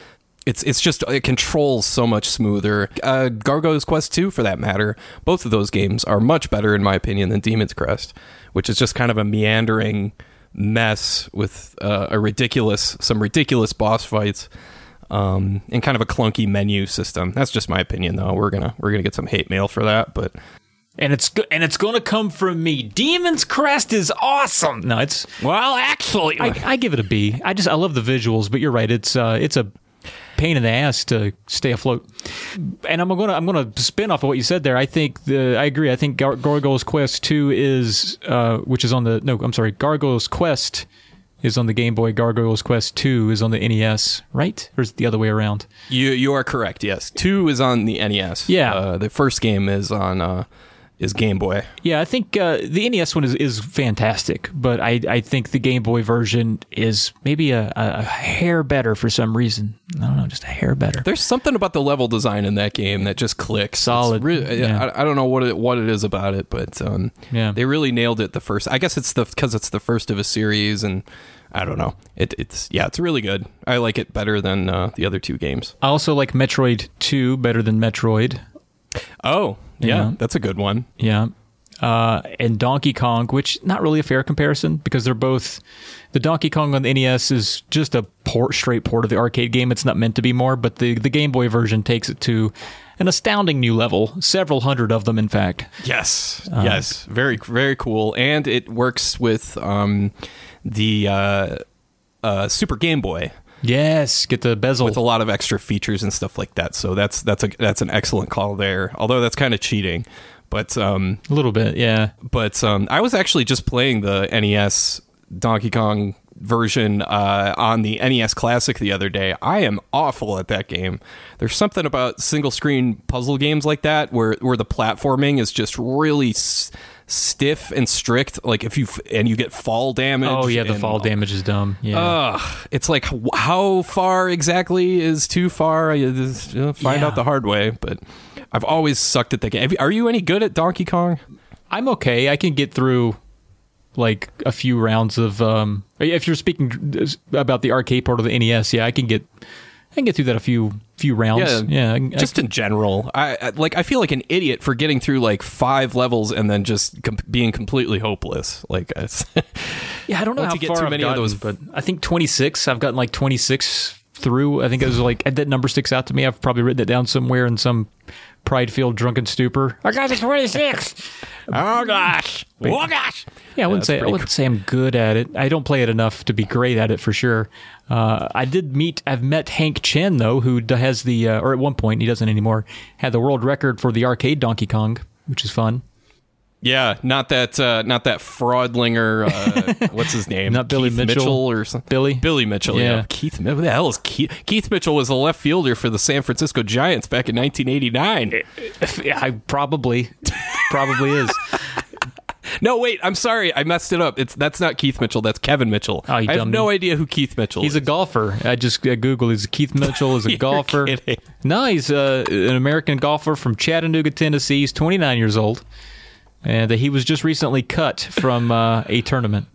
B: it's it's just it controls so much smoother. Uh, Gargoyle's Quest two, for that matter, both of those games are much better in my opinion than Demon's Crest, which is just kind of a meandering mess with uh, a ridiculous some ridiculous boss fights um, and kind of a clunky menu system. That's just my opinion, though. We're gonna we're gonna get some hate mail for that, but
A: and it's and it's going to come from me. Demon's Crest is awesome. No, it's
B: well, actually,
A: I, I give it a B. I just I love the visuals, but you're right. It's uh, it's a pain in the ass to stay afloat. And I'm gonna I'm gonna spin off of what you said there. I think the I agree. I think Gar- Gargoyle's Quest Two is uh, which is on the no I'm sorry Gargoyle's Quest is on the Game Boy. Gargoyle's Quest Two is on the NES. Right or is it the other way around?
B: you you are correct. Yes, two is on the NES.
A: Yeah.
B: uh, the first game is on uh, is Game Boy.
A: Yeah, I think uh, the NES one is, is fantastic, but I I think the Game Boy version is maybe a, a hair better for some reason. I don't know, just a hair better.
B: There's something about the level design in that game that just clicks.
A: Solid.
B: re-
A: Yeah.
B: I, I don't know what it, what it is about it, but um,
A: Yeah.
B: they really nailed it the first. I guess it's the because it's the first of a series, and I don't know. It, it's yeah, it's really good. I like it better than uh, the other two games.
A: I also like Metroid 2 better than Metroid.
B: Oh yeah,
A: Yeah.
B: that's a good one.
A: Yeah. Uh, and Donkey Kong, which not really a fair comparison because they're both the Donkey Kong on the NES is just a port straight port of the arcade game. It's not meant to be more, but the the Game Boy version takes it to an astounding new level. Several hundred of them, in fact.
B: Yes,
A: Uh,
B: yes, very very cool, and it works with um, the uh, uh, Super Game Boy
A: Yes, get the bezel.
B: with a lot of extra features and stuff like that. So that's that's a that's an excellent call there. Although that's kind of cheating, but um,
A: a little bit, yeah.
B: but um, I was actually just playing the NES Donkey Kong version uh, on the NES Classic the other day. I am awful at that game. There's something about single screen puzzle games like that where where the platforming is just really s- stiff and strict. Like if you f- and you get fall damage.
A: Oh yeah, the
B: and-
A: fall damage is dumb. Yeah.
B: Ugh, it's like how far exactly is too far? You just, you find
A: Yeah.
B: out the hard way. But I've always sucked at the game. Are you any good at Donkey Kong?
A: I'm okay. I can get through like a few rounds of um if you're speaking about the arcade part of the NES, yeah, I can get can get through that a few few rounds. Yeah, I, I-
B: just in general. I, I like. I feel like an idiot for getting through like five levels and then just com- being completely hopeless. Like,
A: yeah, I don't know how
B: you get
A: far
B: too
A: I've
B: many of those-
A: but I think 26. I've gotten like 26 through. I think it was like that number sticks out to me. I've probably written it down somewhere in some pride-filled drunken stupor. I got to 26.
B: oh gosh, oh gosh.
A: Yeah, I wouldn't
B: that's
A: say I wouldn't say I'm good at it. I don't play it enough to be great at it for sure. Uh, I did meet. I've met Hank Chien though, who has the uh, or at one point he doesn't anymore had the world record for the arcade Donkey Kong, which is fun.
B: Yeah, not that, uh, not that fraudlinger. Uh, what's his name?
A: Not Billy
B: Keith
A: Mitchell.
B: or something.
A: Billy?
B: Billy Mitchell. Yeah.
A: Yeah.
B: Keith. Who the hell is Keith? Keith Mitchell was a left fielder for the San Francisco Giants back in 1989.
A: Yeah, I probably probably is.
B: No, wait. I'm sorry. I messed it up. It's that's not Keith Mitchell. That's Kevin Mitchell.
A: Oh, you
B: I have
A: dummy.
B: no idea who Keith Mitchell is.
A: He's
B: is.
A: a golfer. I just uh, Googled. He's Keith Mitchell is a golfer.
B: kidding.
A: No, he's uh, an American golfer from Chattanooga, Tennessee. He's 29 years old, and uh, he was just recently cut from uh, a tournament.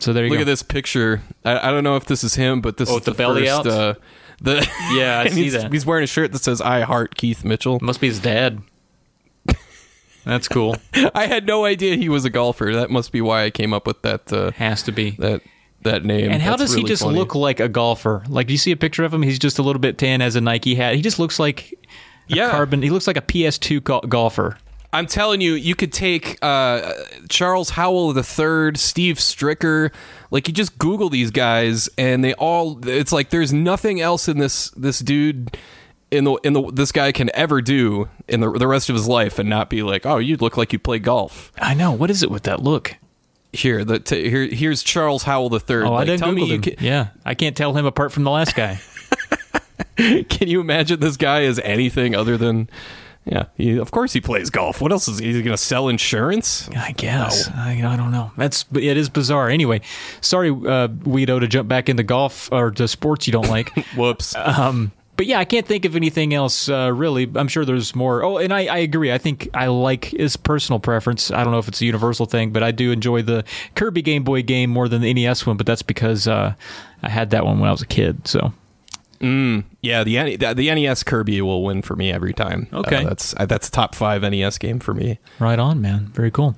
A: So there you
B: Look
A: go.
B: Look at this picture. I, I don't know if this is him, but this
A: Oh,
B: is
A: the
B: the
A: belly
B: first,
A: out?
B: Uh, the
A: Yeah, I see
B: he's,
A: that.
B: He's wearing a shirt that says "I heart Keith Mitchell."
A: Must be his dad. That's cool.
B: I had no idea he was a golfer. That must be why I came up with that uh,
A: Has to be.
B: that that name.
A: And how
B: That's
A: does he just
B: funny.
A: look like a golfer? Like, do you see a picture of him? He's just a little bit tan, has a Nike hat. He just looks like
B: Yeah.
A: carbon. He looks like a PS2 go- golfer.
B: I'm telling you, you could take uh, Charles Howell III, Steve Stricker. Like you just Google these guys, and they all. It's like there's nothing else in this this dude. In the in the this guy can ever do in the the rest of his life and not be like oh you look like you play golf
A: I know. What is it with that look?
B: here the t- here here's Charles Howell III
A: Oh, I didn't
B: tell
A: Google him.
B: can,
A: yeah, I can't tell him apart from the last guy.
B: Can you imagine this guy as anything other than? Yeah, he, of course he plays golf. What else is he going to sell insurance?
A: I guess I, I don't know. That's it is bizarre. Anyway, sorry, uh, Guido, to jump back into golf or to sports you don't like.
B: Whoops.
A: Um, but yeah, I can't think of anything else uh, really. I'm sure there's more. Oh, and I, I agree. I think I like his personal preference. I don't know if it's a universal thing, but I do enjoy the Kirby Game Boy game more than the NES one. But that's because uh, I had that one when I was a kid. So
B: Mm, yeah, the, the the NES Kirby will win for me every time.
A: Okay.
B: Uh, that's uh, that's top five NES game for me.
A: right on, man. Very cool.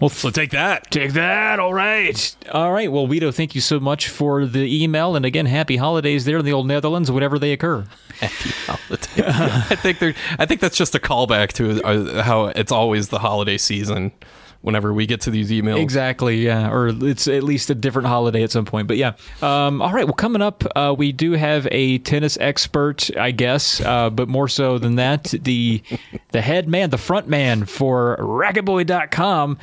A: Well,
B: So take that.
A: Take that. All right. All right. Well, Guido, thank you so much for the email. And again, happy holidays there in the old Netherlands, whenever they occur.
B: I think they're. I think that's just a callback to uh, how it's always the holiday season. Whenever we get to these emails,
A: Exactly. Yeah. Or it's at least a different holiday at some point. But yeah. Um, all right. Well, coming up, uh, we do have a tennis expert, I guess, uh, but more so than that, the the head man, the front man for RacketBoy.com.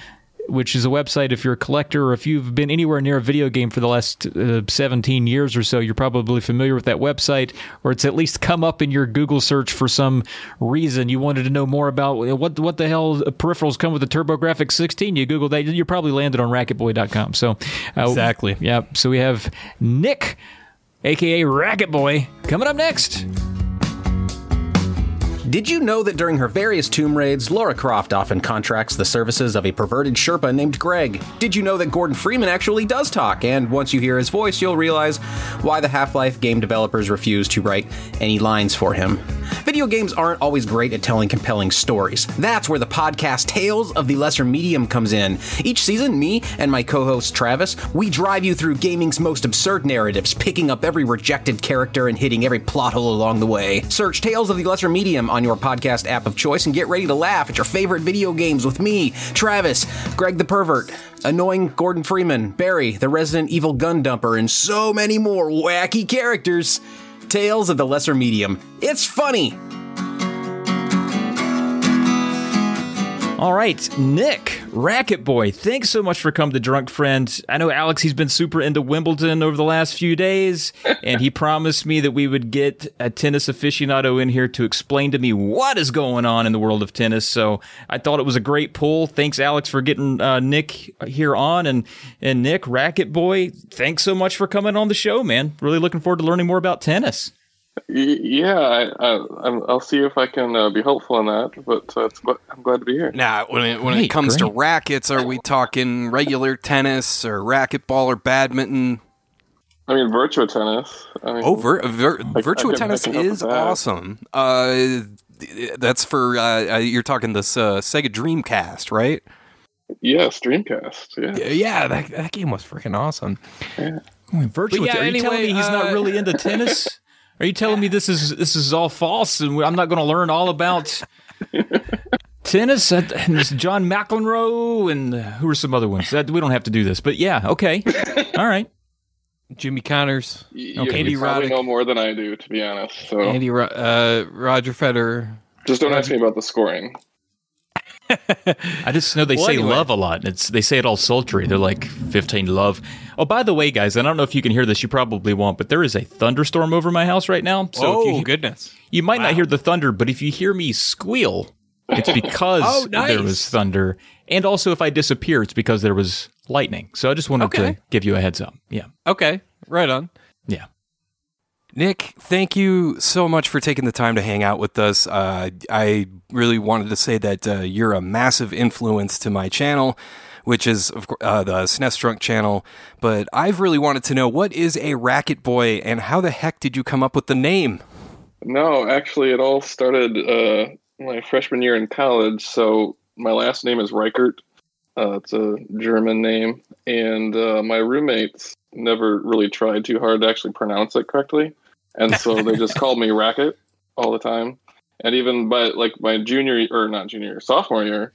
A: Which is a website. If you're a collector, or if you've been anywhere near a video game for the last uh, 17 years or so, you're probably familiar with that website, or it's at least come up in your Google search for some reason. You wanted to know more about what what the hell peripherals come with the TurboGrafx 16. You Google that, you probably landed on RacketBoy.com. So uh,
B: Exactly.
A: yeah. So we have Nick, aka Racket Boy, coming up next.
C: Did you know that during her various tomb raids, Lara Croft often contracts the services of a perverted Sherpa named Greg? Did you know that Gordon Freeman actually does talk? And once you hear his voice, you'll realize why the Half Life game developers refuse to write any lines for him. Video games aren't always great at telling compelling stories. That's where the podcast Tales of the Lesser Medium comes in. Each season, me and my co host Travis, we drive you through gaming's most absurd narratives, picking up every rejected character and hitting every plot hole along the way. Search Tales of the Lesser Medium on your podcast app of choice and get ready to laugh at your favorite video games with me, Travis, Greg the Pervert, annoying Gordon Freeman, Barry, the Resident Evil gun dumper, and so many more wacky characters. Tales of the Lesser Medium. It's funny.
A: All right, Nick, Racket Boy, thanks so much for coming to Drunk Friend. I know Alex, he's been super into Wimbledon over the last few days, and he promised me that we would get a tennis aficionado in here to explain to me what is going on in the world of tennis. So I thought it was a great pull. Thanks, Alex, for getting uh, Nick here on. And, and Nick, Racket Boy, thanks so much for coming on the show, man. Really looking forward to learning more about tennis.
D: Y- Yeah, I, I, I'm- I'll see if I can uh, be helpful in that. But uh, it's, I'm glad to be here.
B: Now, when it, when
A: Great,
B: it comes to
A: great.
B: rackets, are we talking regular tennis or racquetball or badminton?
D: I mean, virtual tennis. I mean,
B: Oh, vir- vir-
D: I
B: virtual
D: I
B: tennis
D: can help
B: is awesome. Uh, that's for uh, uh, you're talking this uh, Sega Dreamcast, right?
D: yes, Dreamcast. Yeah.
B: Yeah, that that game was freaking awesome.
A: Virtual.
B: But yeah,
A: are you telling
B: anyway,
A: me he's not really into tennis? Are you telling me this is this is all false and I'm not going to learn all about tennis? And there's John McEnroe and who are some other ones? That we don't have to do this, but yeah, okay, all right.
B: Jimmy Connors,
D: Y- you,
B: Okay. Andy
D: you probably
B: Roddick.
D: know more than I do, to be honest. So
B: Andy, Ro- uh, Roger Federer.
D: just don't ask me about the scoring.
A: I just know they
B: Well,
A: say
B: anyway.
A: love a lot. It's they say it all sultry. They're like 15 love. Oh, by the way, guys, I don't know if you can hear this. You probably won't, but there is a thunderstorm over my house right now. So if oh, you,
B: oh goodness!
A: You might not hear the thunder, but if you hear me squeal, it's because
B: Oh, nice.
A: there was thunder. And also, if I disappear, it's because there was lightning. So I just wanted
B: Okay.
A: to give you a heads up. Yeah.
B: Okay, right on. Nick, thank you so much for taking the time to hang out with us. Uh, I really wanted to say that uh, you're a massive influence to my channel, which is of course uh, the SNES Drunk channel. But I've really wanted to know what is a Racket Boy and how the heck did you come up with the name?
D: No, actually, it all started uh, my freshman year in college. So my last name is Reichert. Uh, it's a German name, and uh, my roommates never really tried too hard to actually pronounce it correctly, and so they just called me Racket all the time. And even by like my junior or not junior sophomore year,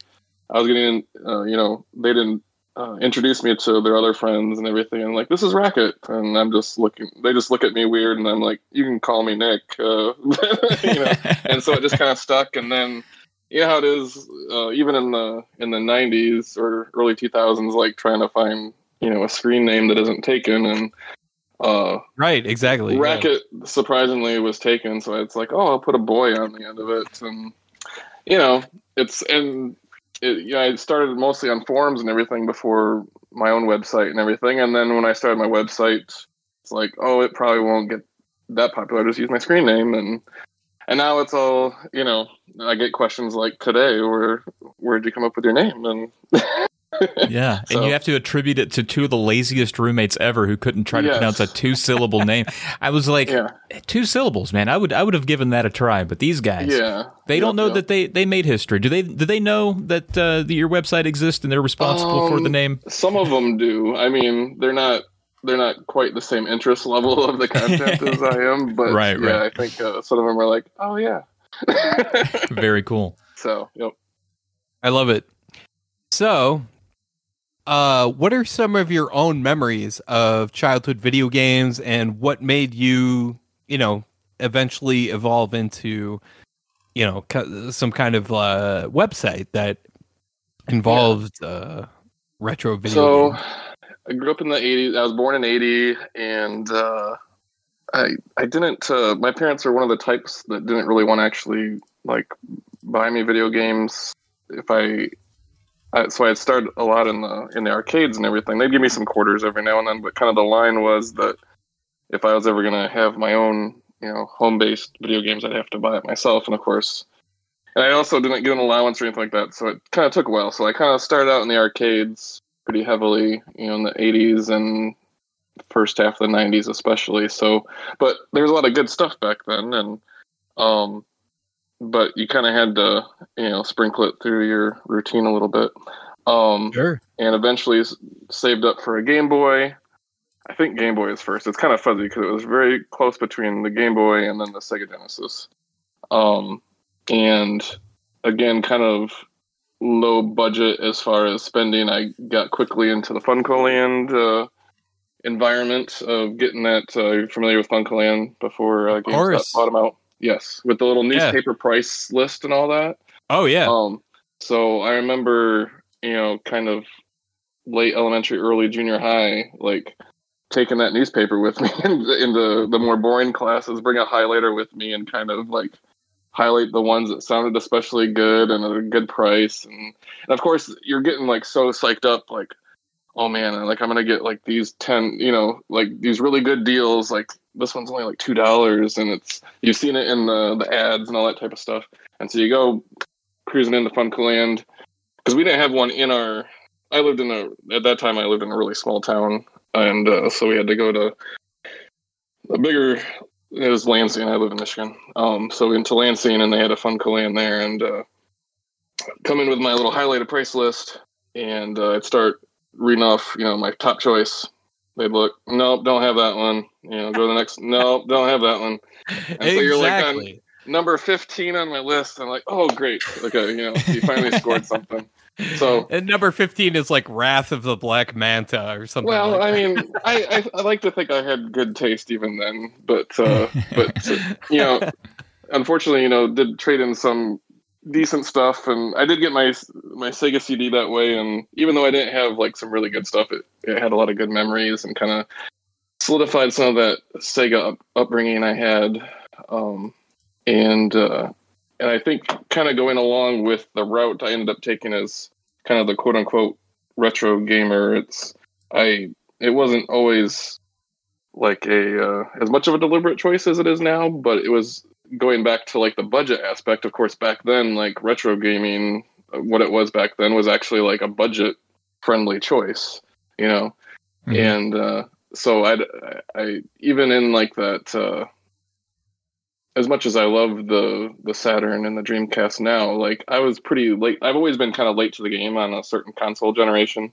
D: I was getting, uh, you know, they didn't uh, introduce me to their other friends and everything. And like, this is Racket, and I'm just looking. They just look at me weird, and I'm like, you can call me Nick, uh, you know. and so it just kind of stuck. And then, you know how it is, uh, even in the in the '90s or early 2000s, like trying to find you know a screen name that isn't taken. And uh,
B: Right, exactly. yeah.
D: Racket surprisingly was taken, so it's like, oh, I'll put a boy on the end of it, and you know, it's and it, yeah, I started mostly on forums and everything before my own website and everything, and then when I started my website, it's like, oh, it probably won't get that popular. I just use my screen name, and and now it's all you know. I get questions like today, where where'd you come up with your name? And
A: Yeah, and you have to attribute it to two of the laziest roommates ever who couldn't try to
D: Yes.
A: pronounce a two-syllable name. I was like,
D: yeah,
A: two syllables, man. I would I would have given that a try, but these guys,
D: yeah,
A: they don't know
D: yep.
A: that they they made history. Do they? Do they know that uh, the, your website exists and they're responsible for the
D: Um,
A: name?
D: Some of them do. I mean, they're not they're not quite the same interest level of the content as I am, but
A: Right,
D: yeah,
A: right.
D: I think uh, some of them are like, oh yeah.
A: Very cool.
D: so, yep.
B: I love it. So, uh, what are some of your own memories of childhood video games and what made you, you know, eventually evolve into, you know, some kind of uh, website that involved uh, retro video
D: So,
B: games?
D: I grew up in the '80s. I was born in '80, and uh, I I didn't. Uh, my parents are one of the types that didn't really want to actually like buy me video games if I. I so I'd start a lot in the in the arcades and everything. They'd give me some quarters every now and then, but kind of the line was that if I was ever gonna have my own, you know, home based video games, I'd have to buy it myself. And of course, and I also didn't get an allowance or anything like that, so it kind of took a while. So I kind of started out in the arcades pretty heavily, you know, in the 80s and first half of the 90s especially. So, but there was a lot of good stuff back then and um but you kind of had to, you know, sprinkle it through your routine a little bit. Um
B: Sure.
D: and eventually saved up for a Game Boy. I think Game Boy is first. It's kind of fuzzy because it was very close between the Game Boy and then the Sega Genesis. Um, and again, kind of low budget as far as spending. I got quickly into the FuncoLand uh, environment of getting that. Uh, you're familiar with FuncoLand before uh, GameStop
B: course.
D: bought them out? Yes, with the little
B: Yeah.
D: newspaper price list and all that.
B: Oh yeah.
D: Um, so I remember, you know, kind of late elementary, early junior high, like taking that newspaper with me in the, in the, the more boring classes, bring a highlighter with me and kind of like highlight the ones that sounded especially good and at a good price. And, and of course, you're getting like so psyched up, like, oh man, like I'm to get like these 10, you know, like these really good deals. Like this one's only like $2 and it's, you've seen it in the, the ads and all that type of stuff. And so you go cruising into Funcoland because we didn't have one in our. I lived in a at that time. I lived in a really small town, and uh, so we had to go to a bigger. It was Lansing. I live in Michigan, um, so we went to Lansing, and they had a Funcoland there, and uh, come in with my little highlighted price list, and uh, I'd start reading off, you know, my top choice. They'd look, nope, don't have that one. You know, go to the next. Nope, don't have that one. And so you're like on-
B: exactly.
D: number 15 on my list. I'm like, oh, great. Okay, you know, you finally scored something. So,
B: and number 15 is like Wrath of the Black Manta or something.
D: well,
B: like
D: I mean, I, I, I like to think I had good taste even then, but, uh, but, you know, unfortunately, you know, did trade in some decent stuff and I did get my, my Sega CD that way. And even though I didn't have like some really good stuff, it, it had a lot of good memories and kind of solidified some of that Sega up, upbringing I had. Um, and, uh, and I think kind of going along with the route I ended up taking as kind of the quote unquote retro gamer, it's I it wasn't always like a uh, as much of a deliberate choice as it is now, but it was going back to like the budget aspect. Of course, back then, like retro gaming, uh, what it was back then was actually like a budget friendly choice, you know,
A: Mhm.
D: and uh, so I I even in like that. Uh, as much as I love the the Saturn and the Dreamcast now, like I was pretty late. I've always been kind of late to the game on a certain console generation,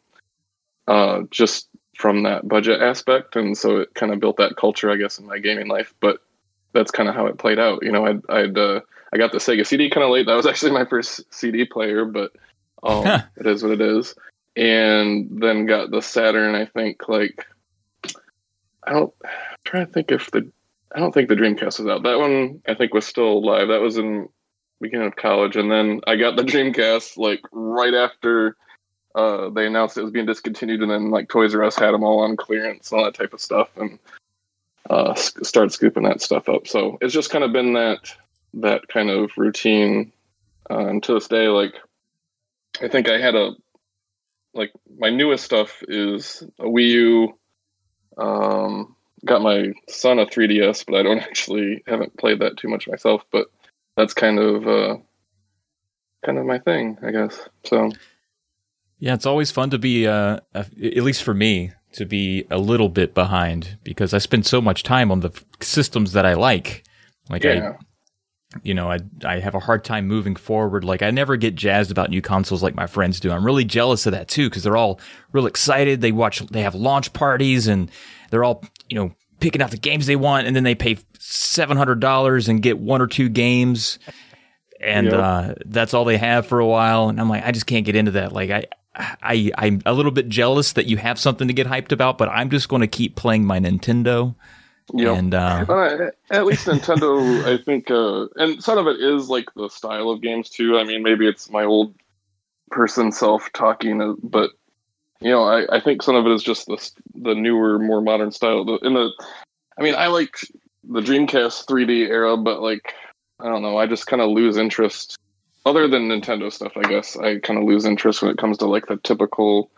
D: uh, just from that budget aspect, and so it kind of built that culture, I guess, in my gaming life. But that's kind of how it played out. You know, I'd, I'd uh, I got the Sega CD kind of late. That was actually my first CD player, but um,
A: Huh.
D: it is what it is. And then got the Saturn. I think like I don't. I'm trying to think if the I don't think the Dreamcast was out. That one I think was still live. That was in beginning of college, and then I got the Dreamcast like right after uh, they announced it was being discontinued, and then like Toys R Us had them all on clearance and all that type of stuff. And uh, s- started scooping that stuff up. So it's just kind of been that that kind of routine. Uh, and to this day, like I think I had a like my newest stuff is a Wii U. Um, got my son a 3DS, but I don't actually haven't played that too much myself. But that's kind of uh, kind of my thing, I guess. So
E: Yeah, it's always fun to be, uh, at least for me, to be a little bit behind because I spend so much time on the f- systems that I like. Like
D: yeah,
E: I, you know, I I have a hard time moving forward. Like I never get jazzed about new consoles like my friends do. I'm really jealous of that too because they're all real excited. They watch, they have launch parties, and they're all you know picking out the games they want, and then they pay seven hundred dollars and get one or two games, and
D: Yep.
E: uh, that's all they have for a while. And I'm like, I just can't get into that. Like I. I I'm a little bit jealous that you have something to get hyped about, but I'm just going to keep playing my Nintendo.
D: Yep.
E: And uh,
D: Uh, at least Nintendo, I think, uh, and some of it is like the style of games too. I mean, maybe it's my old person self talking, uh, but you know, I, I think some of it is just the the newer, more modern style. The, in the, I mean, I like the Dreamcast 3D era, but like, I don't know, I just kind of lose interest. Other than Nintendo stuff, I guess I kind of lose interest when it comes to like the typical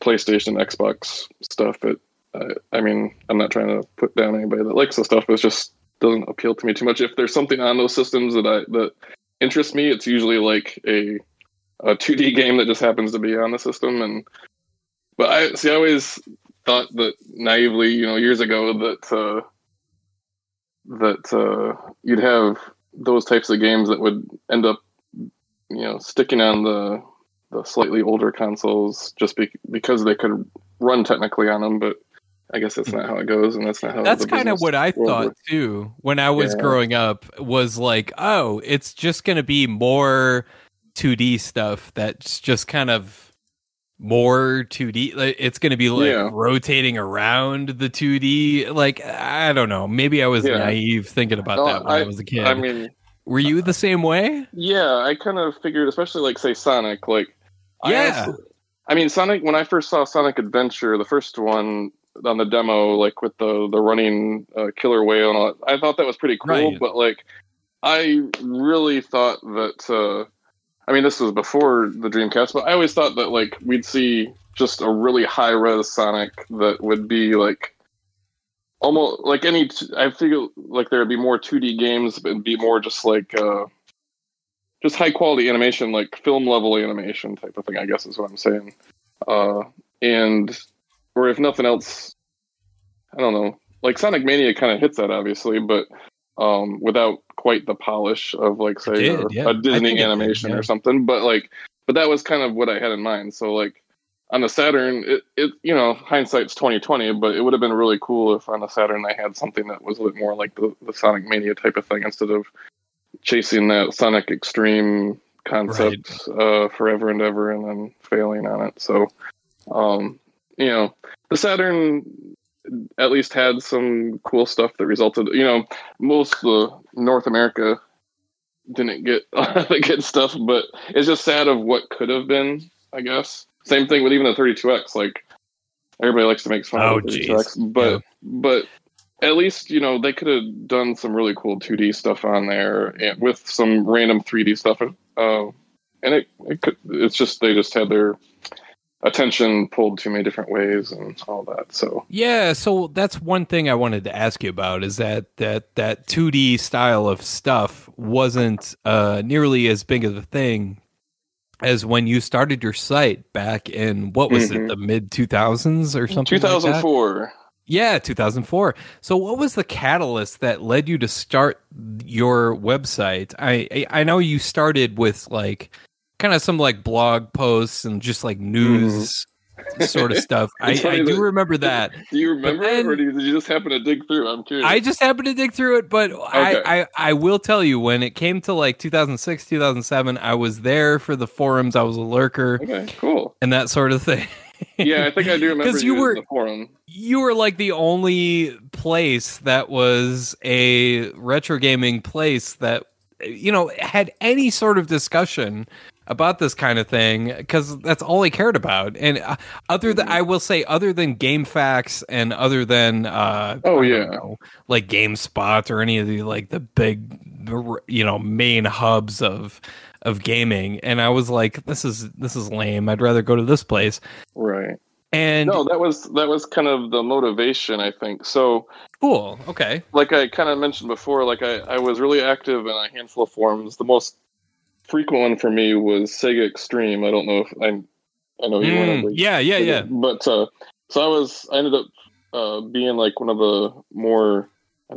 D: PlayStation, Xbox stuff. It I, I mean, I'm not trying to put down anybody that likes the stuff, but it just doesn't appeal to me too much. If there's something on those systems that I that interests me, it's usually like a a 2D game that just happens to be on the system. And but I see, I always thought that naively, you know, years ago that uh, that uh, you'd have those types of games that would end up, you know, sticking on the the slightly older consoles just be- because they could run technically on them, but I guess that's not how it goes, and that's not how.
B: That's kind of what I thought
D: works.
B: too when I was
D: Yeah.
B: growing up. Was like, oh, it's just going to be more 2D stuff. That's just kind of more 2D. It's going to be like
D: Yeah.
B: rotating around the 2D. Like I don't know. Maybe I was
D: Yeah.
B: naive thinking about
D: No,
B: that when I, was a kid.
D: I mean,
B: Were you the same way?
D: yeah, I kind of figured, especially like say Sonic, like I
B: Yeah.
D: honestly- I mean, Sonic. When I first saw Sonic Adventure, the first one on the demo, like with the the running uh, killer whale and all I thought that was pretty cool.
B: Right.
D: But like, I really thought that. Uh, I mean, this was before the Dreamcast, but I always thought that like we'd see just a really high res Sonic that would be like almost like any. T- I feel like there would be more 2D games, but it'd be more just like. Uh, just high quality animation, like film level animation type of thing, I guess is what I'm saying. Uh, and, or if nothing else, I don't know, like Sonic Mania kind of hits that obviously, but um, without quite the polish of like say
B: did,
D: a,
B: yeah.
D: a Disney
B: it did,
D: animation
B: yeah.
D: or something. But like, but that was kind of what I had in mind. So like on the Saturn, it, it you know hindsight's twenty twenty, but it would have been really cool if on the Saturn they had something that was a bit more like the, the Sonic Mania type of thing instead of chasing that Sonic X-treme concept uh, forever and ever and then failing on it. So, um, you know, the Saturn at least had some cool stuff that resulted. You know, most of the North America didn't get the good stuff, but it's just sad of what could have been. I guess same thing with even the 32x. Like everybody likes to make fun
B: Oh,
D: of the 32x, but
B: Yeah.
D: but at least you know they could have done some really cool 2D stuff on there and with some random 3D stuff. Uh, and it, it could, it's just they just had their attention pulled too many different ways and all that. So
B: Yeah, so that's one thing I wanted to ask you about is that that that 2D style of stuff wasn't uh, nearly as big of a thing as when you started your site back in what was it
D: Mhm.
B: the mid 2000s or something like
D: 2004.
B: Yeah, 2004. So what was the catalyst that led you to start your website? I I, I know you started with like kind of some like blog posts and just like news sort of stuff. I. I do remember that.
D: Do you remember,
B: then-
D: or did you just happen to dig through? I'm curious.
B: I just happened to dig through it, but
D: Okay.
B: I, I I will tell you when it came to like 2006, 2007, I was there for the forums. I was a lurker
D: okay, cool.
B: and that sort of thing.
D: Yeah, I think I do remember
B: 'Cause you
D: you
B: were-
D: the forum.
B: you were like the only place that was a retro gaming place that you know had any sort of discussion about this kind of thing because that's all I cared about. And uh, other than I will say, other than GameFAQs and other than uh,
D: Oh, yeah.
B: know, like GameSpot or any of the like the big you know main hubs of of gaming, and I was like, this is this is lame. I'd rather go to this place.
D: Right.
B: And
D: No, that was that was kind of the motivation, I think. So,
B: cool, okay,
D: like I kind of mentioned before, like I, I was really active in a handful of forums. The most frequent one for me was SegaXtreme. I don't know if I I know you
B: Mm,
D: want to
B: yeah, yeah, yeah.
D: But uh, so I was, I ended up uh, being like one of the more. I,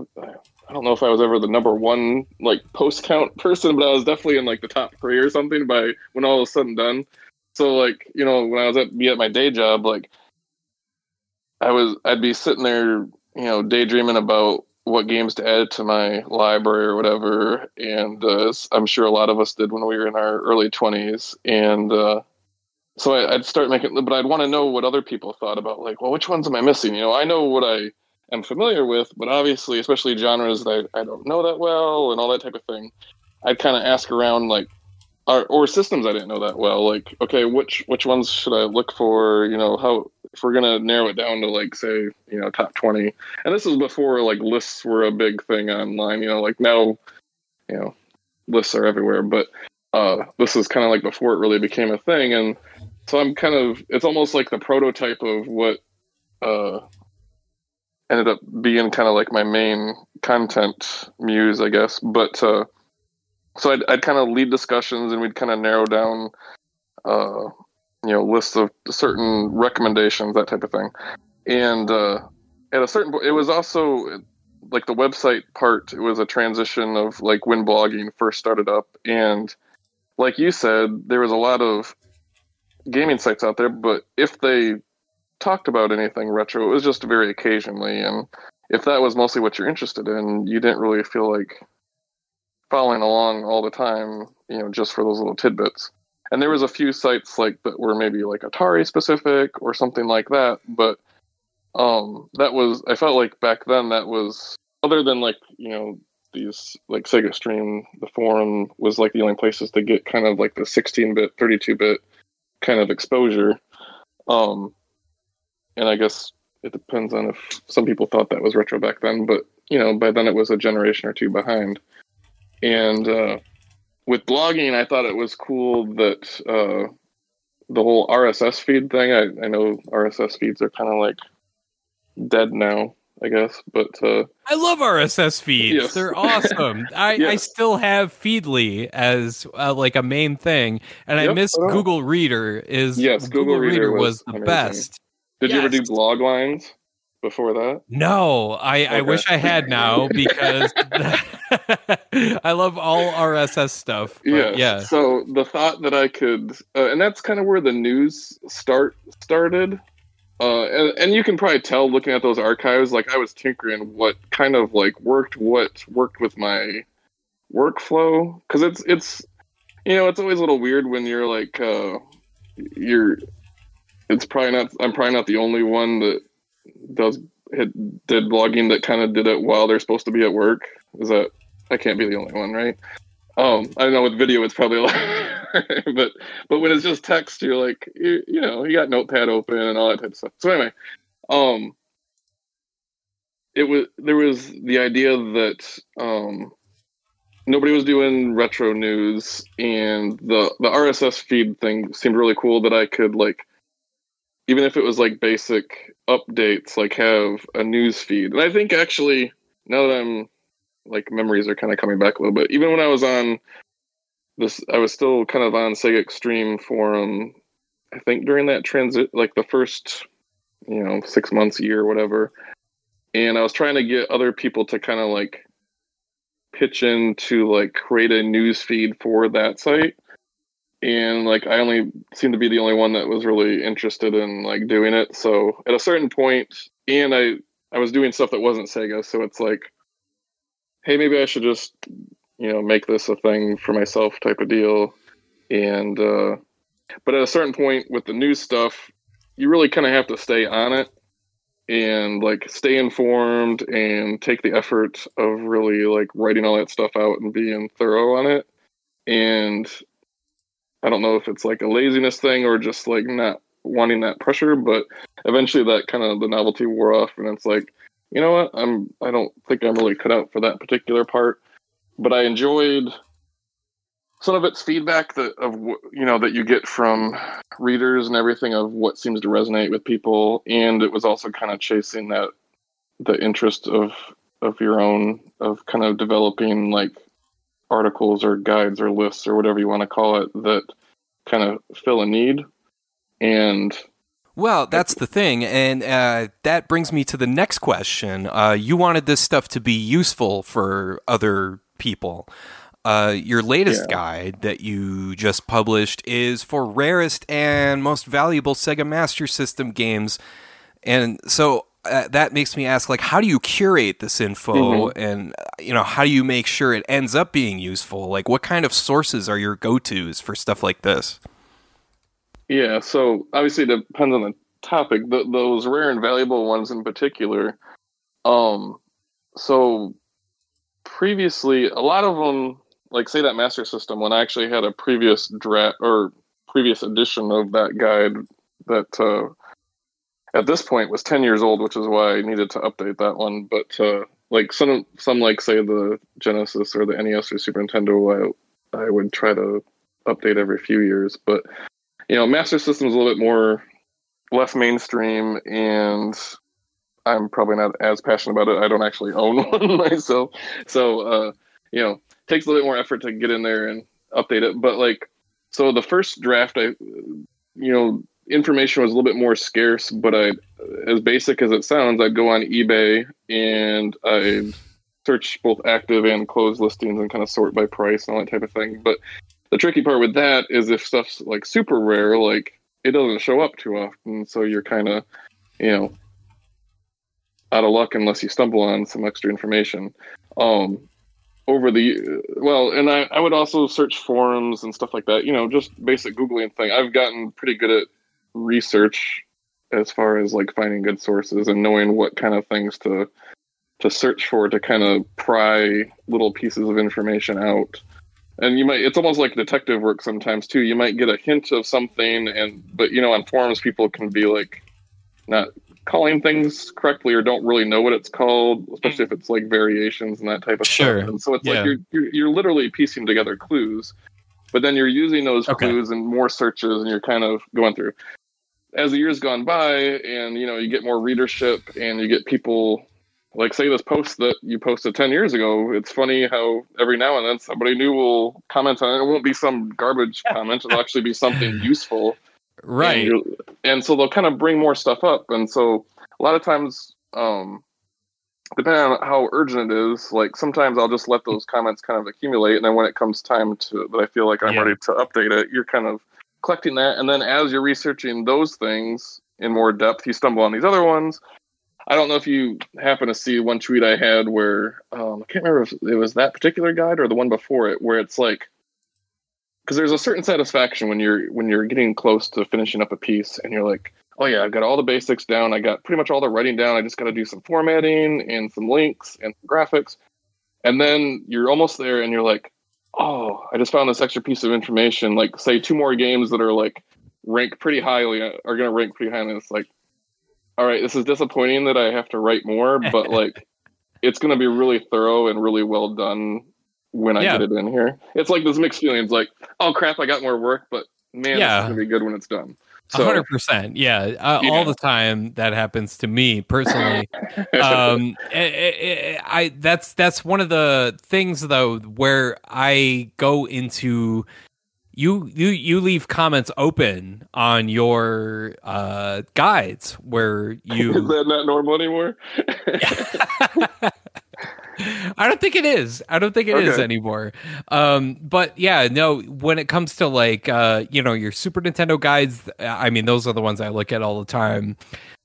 D: I don't know if I was ever the number one like post count person, but I was definitely in like the top three or something by when all was said and done. So like you know when I was at be at my day job, like I was I'd be sitting there you know daydreaming about what games to add to my library or whatever, and uh, I'm sure a lot of us did when we were in our early twenties, and. Uh, so I, I'd start making, but I'd want to know what other people thought about, like, well, which ones am I missing? You know, I know what I am familiar with, but obviously, especially genres that I, I don't know that well and all that type of thing. I'd kind of ask around, like, or, or systems I didn't know that well. Like, okay, which which ones should I look for? You know, how if we're gonna narrow it down to like, say, you know, top twenty. And this was before like lists were a big thing online. You know, like now, you know, lists are everywhere, but uh, this is kind of like before it really became a thing and so i'm kind of it's almost like the prototype of what uh ended up being kind of like my main content muse i guess but uh so i'd, I'd kind of lead discussions and we'd kind of narrow down uh you know lists of certain recommendations that type of thing and uh at a certain point it was also like the website part it was a transition of like when blogging first started up and like you said there was a lot of gaming sites out there, but if they talked about anything retro, it was just very occasionally. And if that was mostly what you're interested in, you didn't really feel like following along all the time, you know, just for those little tidbits. And there was a few sites like that were maybe like Atari specific or something like that, but um that was I felt like back then that was other than like, you know, these like SegaXtreme, the forum was like the only places to get kind of like the 16 bit, 32 bit kind of exposure. Um, and I guess it depends on if some people thought that was retro back then, but you know, by then it was a generation or two behind. And uh, with blogging, I thought it was cool that uh, the whole RSS feed thing. I, I know RSS feeds are kind of like dead now, I guess, but uh,
B: I love RSS feeds.
D: Yes.
B: They're awesome. I, I still have Feedly as uh, like a main thing, and I miss
D: I know.
B: Google Reader. Is
D: Yes, Google Reader was
B: the
D: amazing.
B: best.
D: did you ever do
B: Yes.
D: Bloglines before that?
B: No, I, I wish I had now because I love all RSS stuff.
D: yeah.
B: yeah.
D: So the thought that I could, uh, and that's kind of where the news start started. Uh, and, and you can probably tell looking at those archives, like I was tinkering what kind of like worked, what worked with my workflow, because it's it's you know it's always a little weird when you're like uh, you're. It's probably not. I'm probably not the only one that does had, did blogging that kind of did it while they're supposed to be at work. Is that I can't be the only one, right? Um, I know with video it's probably lot, but but when it's just text, you're like, you, you know, you got Notepad open and all that type of stuff. So anyway, um, it was there was the idea that um, nobody was doing retro news, and the the RSS feed thing seemed really cool that I could like, even if it was like basic updates, like have a news feed. And I think actually now that I'm like memories are kind of coming back a little bit. Even when I was on this, I was still kind of on SegaXtreme forum. I think during that transit, like the first, you know, six months, year, whatever. And I was trying to get other people to kind of like pitch in to like create a news feed for that site. And like I only seemed to be the only one that was really interested in like doing it. So at a certain point, and I I was doing stuff that wasn't Sega, so it's like hey, maybe I should just, you know, make this a thing for myself type of deal. And, uh, but at a certain point with the new stuff, you really kind of have to stay on it and like stay informed and take the effort of really like writing all that stuff out and being thorough on it. And I don't know if it's like a laziness thing or just like not wanting that pressure, but eventually that kind of the novelty wore off, and it's like, you know what, I'm I don't think I'm really cut out for that particular part, but I enjoyed some of its feedback that of you know that you get from readers and everything of what seems to resonate with people, and it was also kind of chasing that the interest of of your own of kind of developing like articles or guides or lists or whatever you want to call it that kind of fill a need. And
B: Well, that's the thing, and uh, that brings me to the next question. Uh, you wanted this stuff to be useful for other people. Uh, your latest
D: Yeah.
B: guide that you just published is for rarest and most valuable Sega Master System games, and so uh, that makes me ask, like, how do you curate this info, and uh, you know, how do you make sure it ends up being useful? Like, what kind of sources are your go tos for stuff like this?
D: Yeah, so obviously it depends on the topic. Th those rare and valuable ones in particular. Um, so previously, a lot of them, like say that Master System, when I actually had a previous draft or previous edition of that guide that uh, at this point was ten years old, which is why I needed to update that one. But uh, like some, some like say the Genesis or the NES or Super Nintendo, I, I would try to update every few years, but you know, Master System is a little bit more less mainstream, and I'm probably not as passionate about it. I don't actually own one myself, so uh, you know, takes a little bit more effort to get in there and update it. But like, so the first draft, I, you know, information was a little bit more scarce, but I, as basic as it sounds, I'd go on eBay and I'd search both active and closed listings and kind of sort by price and all that type of thing. But the tricky part with that is if stuff's like super rare, like it doesn't show up too often, so you're kind of, you know, out of luck unless you stumble on some extra information. Um, over the well, and I, I would also search forums and stuff like that. You know, just basic googling thing. I've gotten pretty good at research as far as like finding good sources and knowing what kind of things to to search for to kind of pry little pieces of information out and you might it's almost like detective work sometimes too you might get a hint of something and but you know on forums people can be like not calling things correctly or don't really know what it's called especially if mm. it's like variations and that type of
E: Sure.
D: stuff and so it's
E: Yeah.
D: like you're, you're you're literally piecing together clues but then you're using those
E: Okay.
D: clues and more searches and you're kind of going through as the years gone by and you know you get more readership and you get people like say this post that you posted 10 years ago it's funny how every now and then somebody new will comment on it. It won't be some garbage comment it'll actually be something useful.
B: Right.
D: and, and so they'll kind of bring more stuff up. And so a lot of times um depending on how urgent it is like sometimes i'll just let those comments kind of accumulate. And then when it comes time to that i feel like i'm
E: Yeah.
D: ready to update it you're kind of collecting that. And then as you're researching those things in more depth you stumble on these other ones i don't know if you happen to see one tweet i had where um, i can't remember if it was that particular guide or the one before it where it's like because there's a certain satisfaction when you're when you're getting close to finishing up a piece and you're like oh yeah i've got all the basics down. I got pretty much all the writing down. I just got to do some formatting and some links and some graphics. And then you're almost there and you're like oh i just found this extra piece of information. Like say two more games that are like rank pretty highly are going to rank pretty highly. It's like all right this is disappointing that i have to write more but like it's going to be really thorough and really well done when i
B: Yeah.
D: get it in here it's like this mixed feelings like oh crap i got more work but man
B: Yeah.
D: it's going to be good when it's done so
B: hundred percent, yeah. Uh,
D: Yeah.
B: All the time that happens to me personally. um, I, I, I that's that's one of the things though where I go into. You you you leave comments open on your uh, guides where you.
D: Is that not normal anymore
B: I don't think it is. I don't think it is
D: Okay.
B: anymore. Um, but yeah, no. When it comes to like, uh, you know, your Super Nintendo guides, I mean, those are the ones I look at all the time.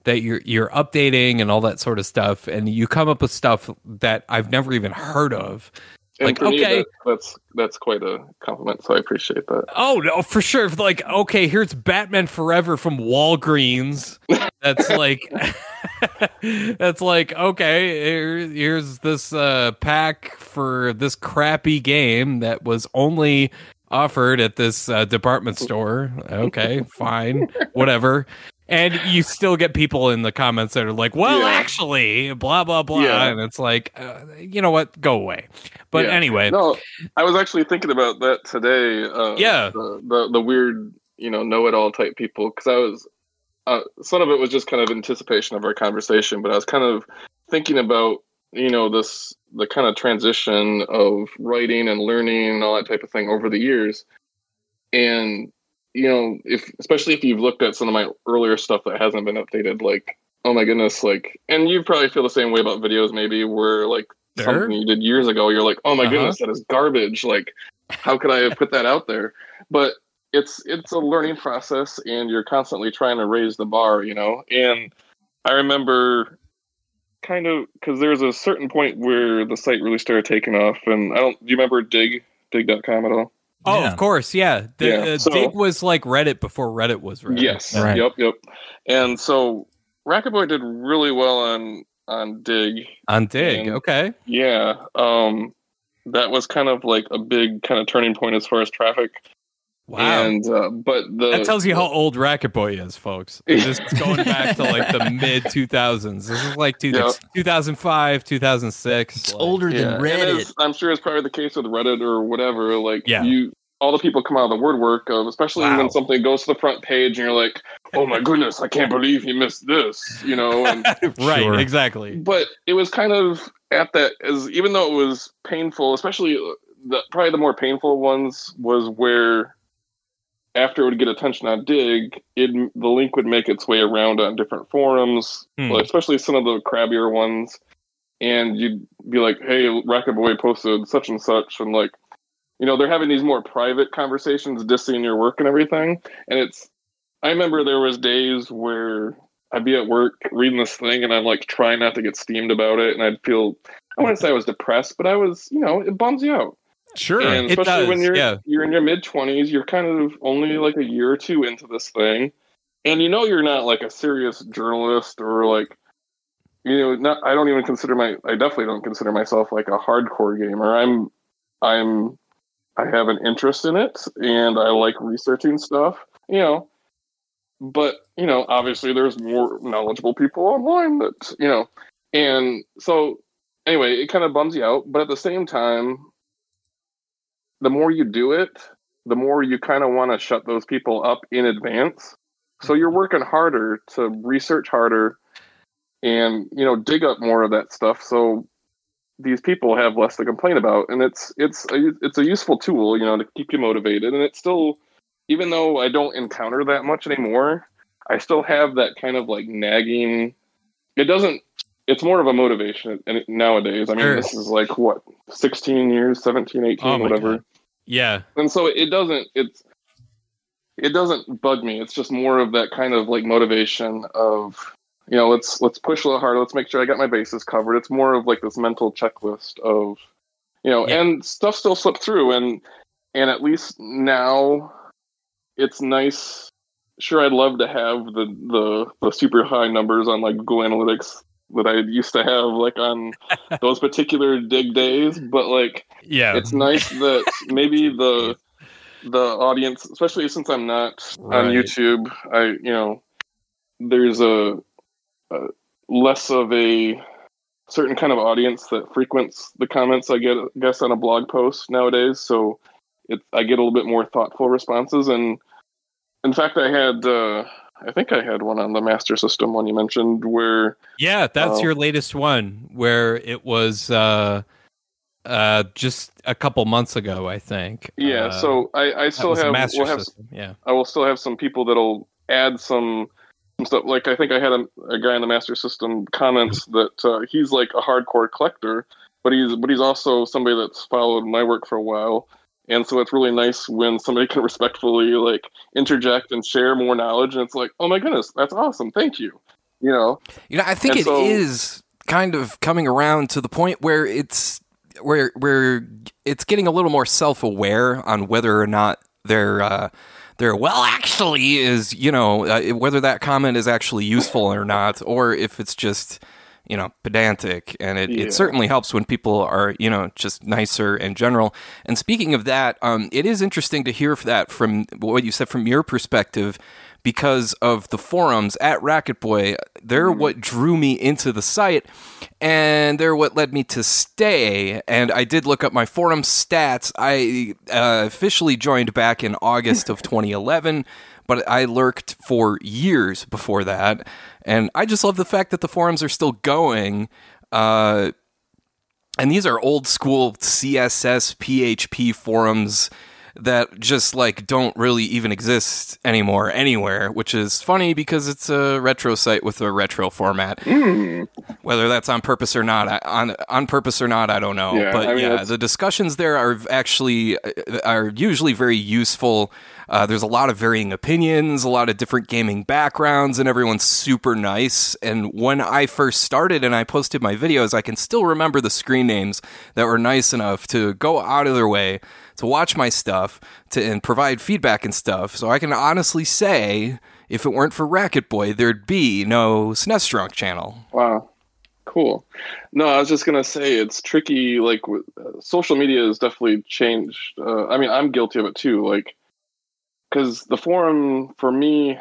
B: That you're you're updating and all that sort of stuff, and you come up with stuff that I've never even heard of.
D: And
B: Like,
D: for me,
B: okay.
D: that, that's that's quite a compliment so i appreciate that
B: Oh no, for sure. Like, okay, here's Batman Forever from Walgreens. That's like, that's like, okay, here, here's this uh, pack for this crappy game that was only offered at this uh, department store. Okay, fine, whatever. And you still get people in the comments that are like, "Well,
D: Yeah.
B: actually, blah blah blah,"
D: Yeah.
B: and it's like, uh, you know what? Go away. But
D: Yeah.
B: anyway,
D: No, I was actually thinking about that today. Uh,
B: Yeah.
D: the, the the weird, you know, know-it-all type people. Because I was, uh, some of it was just kind of anticipation of our conversation, but I was kind of thinking about, you know, this the kind of transition of writing and learning and all that type of thing over the years, and you know, if especially if you've looked at some of my earlier stuff that hasn't been updated, like, oh my goodness, like, and you probably feel the same way about videos, maybe where like
B: Sure.
D: something you did years ago, you're like, oh my
B: Uh-huh.
D: goodness, that is garbage. Like, how could I have put that out there? But it's it's a learning process, and you're constantly trying to raise the bar, you know. And I remember kind of because there's a certain point where the site really started taking off, and I don't. Do you remember Digg Digg.com at all?
B: Oh,
E: Yeah.
B: of course, yeah. The,
D: Yeah,
B: uh,
D: so-
B: Digg was like Reddit before Reddit was Reddit.
D: Yes.
E: Right.
D: Yep. Yep. And so Racket Boy did really well on on Digg.
B: on Digg.
D: And-
B: Okay,
D: Yeah. Um, that was kind of like a big kind of turning point as far as traffic.
B: Wow.
D: And uh, but the
B: that tells you how old Racket Boy is, folks. This going back to like the mid 2000s. This is like two,
D: Yeah.
B: 2005, 2006.
E: It's
B: like-
E: older
D: yeah.
E: than
D: and
E: Reddit.
D: it's- I'm sure it's probably the case with Reddit or whatever. Like
B: Yeah.
D: you, all the people come out of the woodwork of, especially
B: Wow.
D: when something goes to the front page and you're like, oh my goodness, I can't believe he missed this, you know. And
B: right,
E: Sure.
B: exactly.
D: but it was kind of at that as even though it was painful especially the probably the more painful ones was where after it would get attention on Digg it the link would make its way around on different forums
B: Hmm.
D: like, especially some of the crabbier ones and you'd be like hey racket boy posted such and such and like you know they're having these more private conversations dissing your work and everything and it's i remember there was days where I'd be at work reading this thing and I'm like trying not to get steamed about it and I'd feel I wouldn't say I was depressed, but I was, you know, it bums you out.
B: Sure,
D: and
B: it
D: especially
B: does.
D: when you're
B: yeah,
D: you're in your mid twenties, you're kind of only like a year or two into this thing. And you know you're not like a serious journalist or like you know, not I don't even consider my I definitely don't consider myself like a hardcore gamer. I'm I'm I have an interest in it and I like researching stuff, you know. But, you know, obviously there's more knowledgeable people online that, you know, and so anyway, it kind of bums you out, but at the same time the more you do it, the more you kind of want to shut those people up in advance. So you're mm-hmm. working harder to research harder and, you know, dig up more of that stuff. So these people have less to complain about and it's it's a, it's a useful tool, you know, to keep you motivated. And it's still even though I don't encounter that much anymore, I still have that kind of like nagging it doesn't it's more of a motivation and nowadays. I mean,
B: Sure.
D: this is like what 16 years, 17, 18,
B: Oh
D: whatever
B: God. yeah,
D: and so it doesn't it's it doesn't bug me it's just more of that kind of like motivation of you know let's let's push a little harder let's make sure i got my bases covered it's more of like this mental checklist of you know
B: Yeah.
D: and stuff still slipped through and and at least now it's nice sure i'd love to have the the the super high numbers on like google analytics that i used to have like on those particular Digg days but like
B: yeah.
D: it's nice that maybe the the audience especially since i'm not
B: Right.
D: on youtube i you know there's a, a less of a certain kind of audience that frequents the comments i get I guess on a blog post nowadays so it i get a little bit more thoughtful responses and in fact i had uh i think i had one on the master system one you mentioned where
B: Yeah, that's
D: Oh.
B: your latest one where it was uh uh just a couple months ago, I think.
D: yeah
B: Uh,
D: so i i still have
B: Master
D: we'll have
B: System. Yeah.
D: I will still have some people that'll add some, some stuff. Like I think I had a, a guy in the Master System comments that uh, he's like a hardcore collector, but he's but he's also somebody that's followed my work for a while, and so it's really nice when somebody can respectfully like interject and share more knowledge, and it's like, oh my goodness, that's awesome, thank you. You know,
F: You know, I think
D: And
F: it
D: so-
F: is kind of coming around to the point where it's where where it's getting a little more self aware on whether or not they're uh, they're well actually is you know uh, whether that comment is actually useful or not, or if it's just
B: you know pedantic and it,
D: Yeah.
B: it certainly helps when people are you know just nicer in general and speaking of that um, it is interesting to hear that from what you said from your perspective because of the forums at Racket Boy. They're what drew me into the site, and they're what led me to stay. And I did look up my forum stats. I uh, officially joined back in August of 2011, but I lurked for years before that. And I just love the fact that the forums are still going. Uh, and these are old school CSS PHP forums that just like don't really even exist anymore anywhere, which is funny because it's a retro site with a retro format. Whether that's on purpose or not, I, on on purpose or not, I don't know.
D: Yeah,
B: but
D: I mean,
B: yeah,
D: that's-
B: the discussions there are actually uh, are usually very useful. Uh, there's a lot of varying opinions, a lot of different gaming backgrounds, and everyone's super nice. And when I first started and I posted my videos, I can still remember the screen names that were nice enough to go out of their way to watch my stuff to and provide feedback and stuff. So I can honestly say, if it weren't for Racket Boy, there'd be no SNES Drunk channel.
D: Wow. Cool. No, I was just gonna say it's tricky. Like, uh, social media has definitely changed. Uh, I mean, I'm guilty of it too. Like, because the forum for me,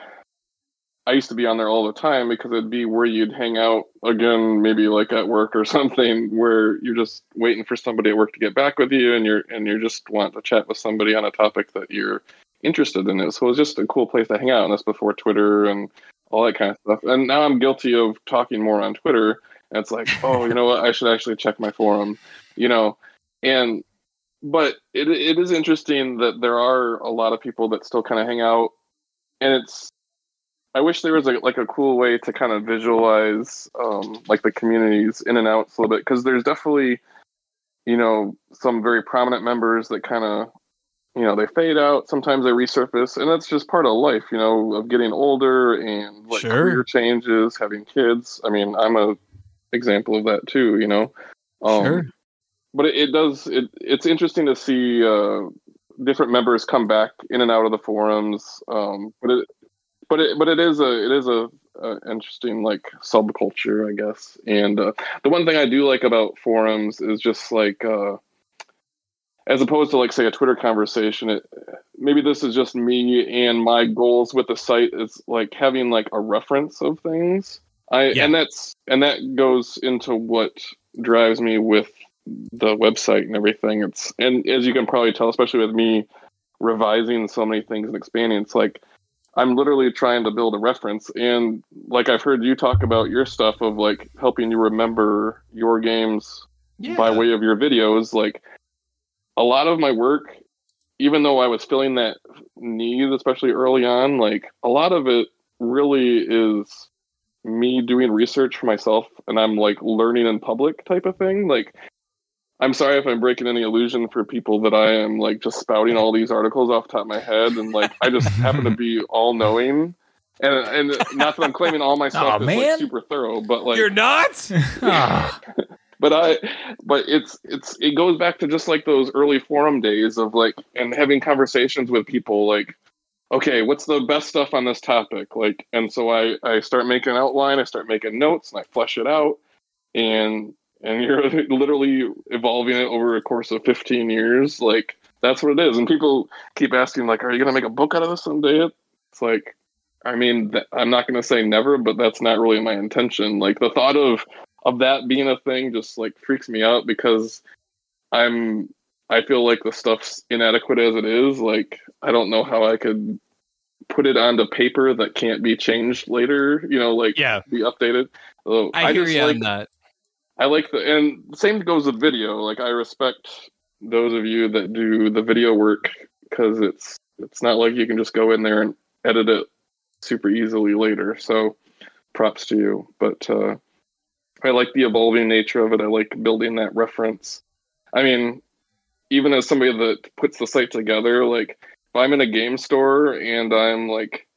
D: I used to be on there all the time because it'd be where you'd hang out again, maybe like at work or something, where you're just waiting for somebody at work to get back with you, and you're and you just want to chat with somebody on a topic that you're interested in. It so it was just a cool place to hang out, and that's before Twitter and all that kind of stuff. And now I'm guilty of talking more on Twitter. And it's like, oh, you know what? I should actually check my forum, you know. And but it it is interesting that there are a lot of people that still kind of hang out, and it's. I wish there was a, like a cool way to kind of visualize um, like the communities in and outs a little bit because there's definitely, you know, some very prominent members that kind of you know they fade out sometimes they resurface and that's just part of life you know of getting older and like
A: Sure.
D: career changes having kids i mean i'm a example of that too you know um,
A: Sure.
D: but it, it does it it's interesting to see uh different members come back in and out of the forums um but it but it but it is a it is a, a interesting like subculture i guess. And uh, the one thing i do like about forums is just like uh as opposed to like say a twitter conversation it maybe this is just me and my goals with the site. Is like having like a reference of things. I
A: Yeah.
D: and that's and that goes into what drives me with the website and everything. It's and as you can probably tell especially with me revising so many things and expanding it's like i'm literally trying to build a reference. And like i've heard you talk about your stuff of like helping you remember your games by way of your videos. Like a lot of my work even though i was feeling that need especially early on like a lot of it really is me doing research for myself and i'm like learning in public type of thing. Like i'm sorry if i'm breaking any illusion for people that i am like just spouting all these articles off the top of my head and like i just happen to be all knowing and and not that i'm claiming all my stuff
A: Aw,
D: is like super thorough but like You're
G: not.
A: Ah,
D: but I, but it's it's it goes back to just like those early forum days of like and having conversations with people like, okay, what's the best stuff on this topic? Like, and so I I start making an outline, I start making notes, and I flesh it out, and and you're literally evolving it over a course of 15 years. Like that's what it is. And people keep asking like, are you gonna make a book out of this someday? It's like. I mean, th- I'm not going to say never, but that's not really my intention. Like the thought of of that being a thing just like freaks me out because I'm I feel like the stuff's inadequate as it is. Like I don't know how I could put it onto paper that can't be changed later. You know, like
G: Yeah.
D: be updated. So
G: I, hear
D: just
G: you
D: like
G: on that.
D: I like the and same goes with video. Like I respect those of you that do the video work because it's it's not like you can just go in there and edit it super easily later. So props to you. But uh I like the evolving nature of it. I like building that reference. I mean, even as somebody that puts the site together, like if I'm in a game store and I'm like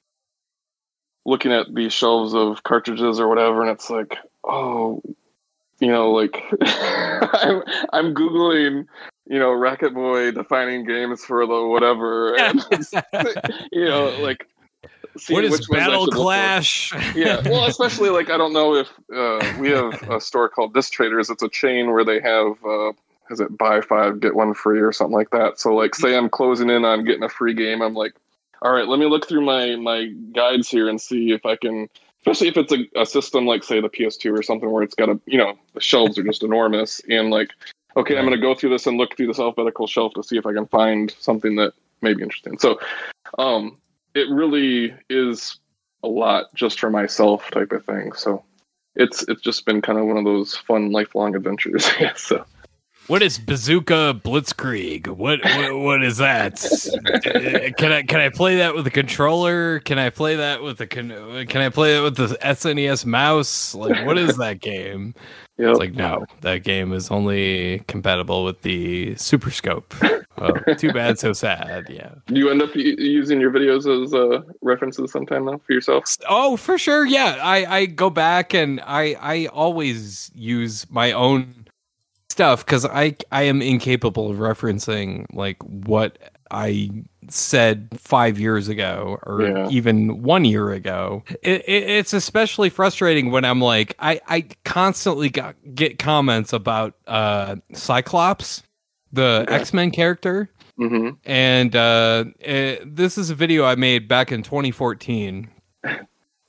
D: looking at these shelves of cartridges or whatever, and it's like, oh, you know, like I'm, I'm googling, you know, Racket Boy defining games for the whatever, and you know, like
B: what is Battle
D: should look for.
B: Clash?
D: yeah well especially like i don't know if uh, we have a store called disc traders it's a chain where they have uh, is it buy five get one free or something like that so like say i'm closing in on getting a free game i'm like all right let me look through my my guides here and see if i can especially if it's a, a system like say the ps2 or something where it's got a you know the shelves are just enormous and like okay i'm going to go through this and look through this alphabetical shelf to see if i can find something that may be interesting so um it really is a lot just for myself type of thing. So it's it's just been kind of one of those fun lifelong adventures. yeah. So
B: What is Bazooka Blitzkrieg? What what, what is that? Can I can I play that with a controller? Can I play that with the con- can I play it with the SNES mouse? Like what is that game?
D: yeah,
B: It's like no, that game is only compatible with the Super Scope. Oh, too bad, so sad. Yeah.
D: do you end up u- using your videos as uh, references sometime now for yourself?
B: Oh, for sure. Yeah, I I go back and I I always use my own stuff because I I am incapable of referencing like what I said five years ago or
D: Yeah.
B: even one year ago. It, it, it's especially frustrating when I'm like I I constantly got, get comments about uh Cyclops, the X Men character.
D: hmm
B: And uh, eh, this is a video I made back in 2014.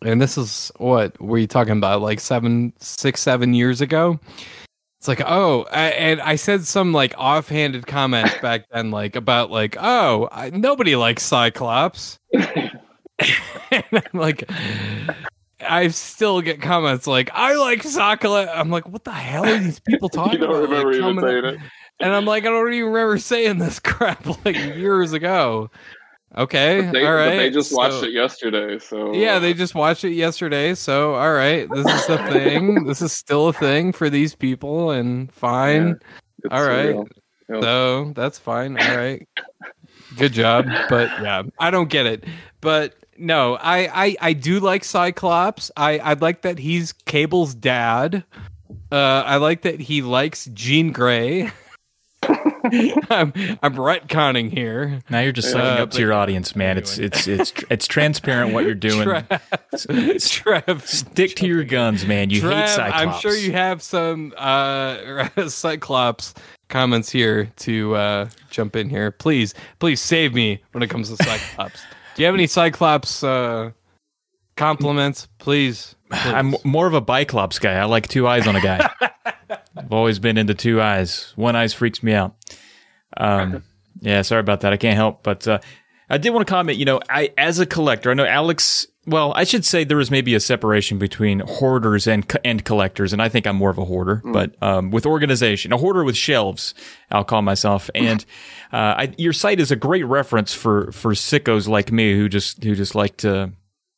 B: And this is what were you talking about? Like seven, six, seven years ago. It's like, oh, I, and I said some like offhanded comments back then, like about like, oh, I, nobody likes Cyclops. and I'm like, I still get comments like, I like Cyclops. I'm like, what the hell are these people talking
D: You don't
B: about? Like,
D: even saying it.
B: and I'm like, I don't even remember saying this crap like years ago. Okay,
D: They,
B: all
D: but they just watched
B: so-
D: it yesterday, so
B: Yeah, they just watched it yesterday. So, all right, this is the thing. this is still a thing for these people, and fine.
D: it's
B: all right.
D: Yeah.
B: So that's fine. All right, good job. But yeah, I don't get it. But no, I I, I do like Cyclops. I I like that he's Cable's dad. Uh, I like that he likes Jean Grey. I'm I'm retconning here.
A: Now you're just
B: Uh,
A: sucking up to your audience, man. It's it's it's it's transparent what you're doing.
B: Trev, Trev,
A: Stick to your guns, man. You hate Cyclops.
B: I'm sure you have some uh, Cyclops comments here to uh, jump in here. Please, please save me when it comes to Cyclops. Do you have any Cyclops uh, compliments? Please. please.
A: I'm more of a Biclops guy. I like two eyes on a guy. I've always been into two eyes. One eyes freaks me out. Um, yeah, sorry about that. I can't help, but uh, I did want to comment. You know, I as a collector, I know Alex. Well, I should say there is maybe a separation between hoarders and and collectors, and I think I'm more of a hoarder. But um, with organization, a hoarder with shelves, I'll call myself. And uh, I, your site is a great reference for for sickos like me who just who just like to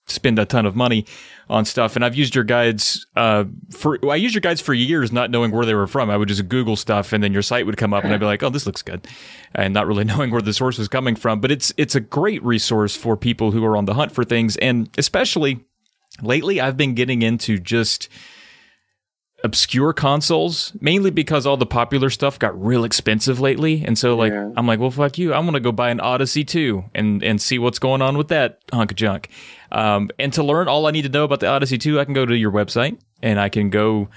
A: spend a ton of money on stuff. And I've used your guides uh, for well, I used your guides for years, not knowing where they were from. I would just Google stuff, and then your site would come up, and I'd be like, "Oh, this looks good," and not really knowing where the source was coming from. But it's it's a great resource for people who are on the hunt for things, and especially lately, I've been getting into just obscure consoles mainly because all the popular stuff got real expensive lately and so like
D: Yeah.
A: i'm like well fuck you i'm gonna go buy an odyssey 2 and and see what's going on with that hunk of junk um, and to learn all i need to know about the odyssey 2 i can go to your website and i can go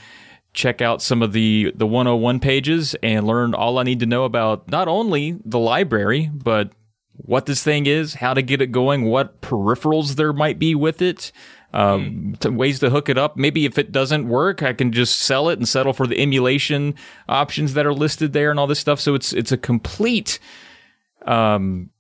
A: check out some of the the 101 pages and learn all i need to know about not only the library but what this thing is how to get it going what peripherals there might be with it um, to ways to hook it up. Maybe if it doesn't work, I can just sell it and settle for the emulation options that are listed there and all this stuff. So it's it's a complete, um,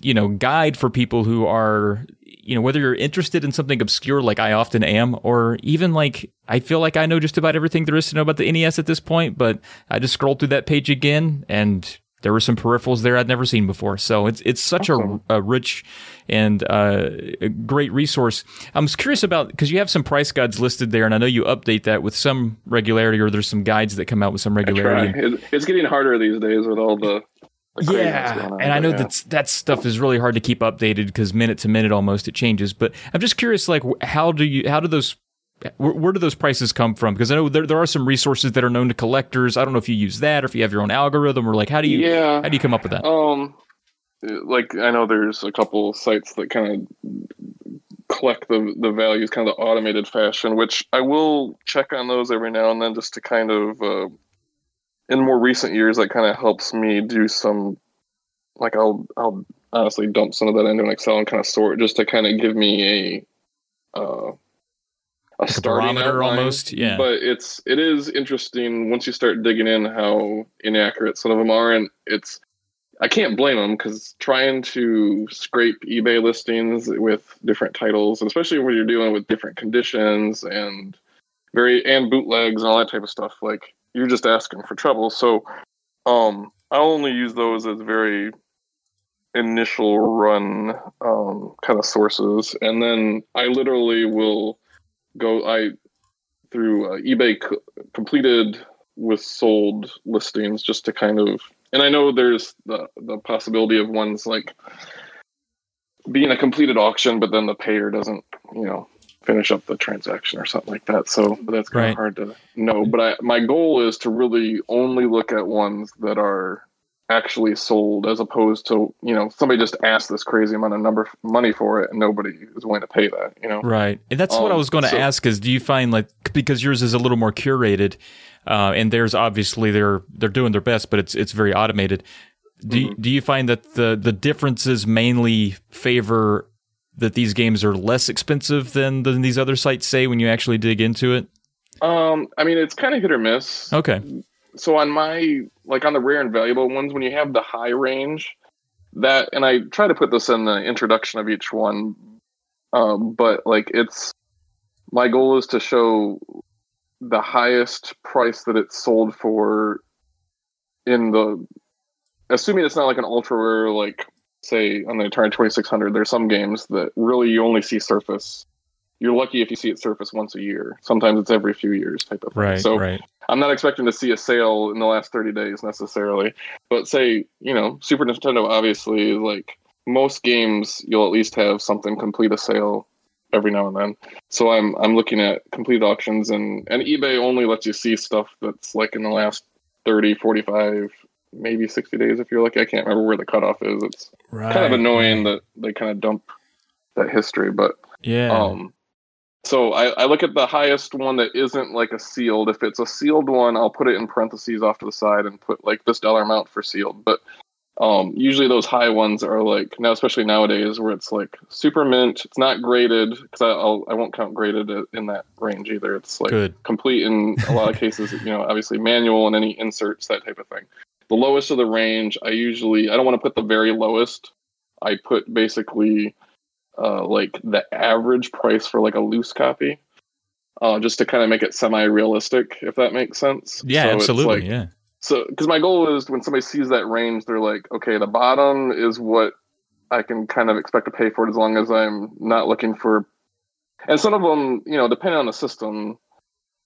A: you know, guide for people who are, you know, whether you're interested in something obscure like I often am, or even like I feel like I know just about everything there is to know about the NES at this point. But I just scrolled through that page again and. There were some peripherals there I'd never seen before, so it's it's such a, a rich and uh, a great resource. I'm curious about because you have some price guides listed there, and I know you update that with some regularity, or there's some guides that come out with some regularity.
D: It's getting harder these days with all the,
A: Yeah, and I know that that stuff is really hard to keep updated because minute to minute almost it changes. But I'm just curious, like how do you how do those where, where do those prices come from? Because I know there, there are some resources that are known to collectors. I don't know if you use that or if you have your own algorithm or like how do you
D: yeah.
A: how do you come up with that?
D: Um, like I know there's a couple sites that kind of collect the the values kind of the automated fashion, which I will check on those every now and then just to kind of uh, in more recent years that kind of helps me do some like I'll I'll honestly dump some of that into an Excel and kind of sort just to kind of give me a uh, a starting
A: barometer
D: outline.
A: almost, yeah.
D: But it's it is interesting once you start digging in how inaccurate some of them are, and it's I can't blame them because trying to scrape eBay listings with different titles, especially when you're dealing with different conditions and very and bootlegs and all that type of stuff, like you're just asking for trouble. So, um, I only use those as very initial run um, kind of sources, and then I literally will go I through uh, eBay c- completed with sold listings just to kind of and I know there's the the possibility of ones like being a completed auction, but then the payer doesn't, you know, finish up the transaction or something like that. So that's kind
A: Right.
D: of hard to know. But I, my goal is to really only look at ones that are actually sold as opposed to you know somebody just asked this crazy amount of number money for it and nobody is willing to pay that you know
A: Right. And that's what I
D: Um,
A: was going to
D: so-
A: ask is do you find like because yours is a little more curated uh, and theirs obviously they're they're doing their best but it's it's very automated. Do
D: Mm-hmm.
A: do you find that the the differences mainly favor that these games are less expensive than than these other sites say when you actually dig into it?
D: um i mean it's kind of hit or miss
A: Okay.
D: so on my like on the rare and valuable ones when you have the high range that and i try to put this in the introduction of each one um, but like it's my goal is to show the highest price that it's sold for in the assuming it's not like an ultra rare like say on the Atari 2600 there's some games that really you only see surface you're lucky if you see it surface once a year sometimes it's every few years type of thing
A: Right.
D: so
A: right.
D: I'm not expecting to see a sale in the last 30 days necessarily, but say, you know, Super Nintendo obviously like most games you'll at least have something complete a sale every now and then. So I'm I'm looking at complete auctions and and eBay only lets you see stuff that's like in the last 30, 45, maybe 60 days if you're lucky. I can't remember where the cutoff is. It's
A: Right.
D: kind of annoying that they kind of dump that history, but
A: Yeah.
D: um, so I, I look at the highest one that isn't like a sealed. If it's a sealed one, I'll put it in parentheses off to the side and put like this dollar amount for sealed. But um, usually those high ones are like now, especially nowadays, where it's like super mint. It's not graded because I'll I won't count graded in that range either. It's like
A: Good.
D: complete in a lot of cases. You know, obviously manual and any inserts that type of thing. The lowest of the range, I usually I don't want to put the very lowest. I put basically uh, like the average price for like a loose copy, uh, just to kind of make it semi-realistic, if that makes sense.
A: yeah,
D: So
A: absolutely.
D: like-
A: yeah.
D: So, because my goal is when somebody sees that range, they're like, okay, the bottom is what I can kind of expect to pay for it as long as I'm not looking for. And some of them, you know, depending on the system,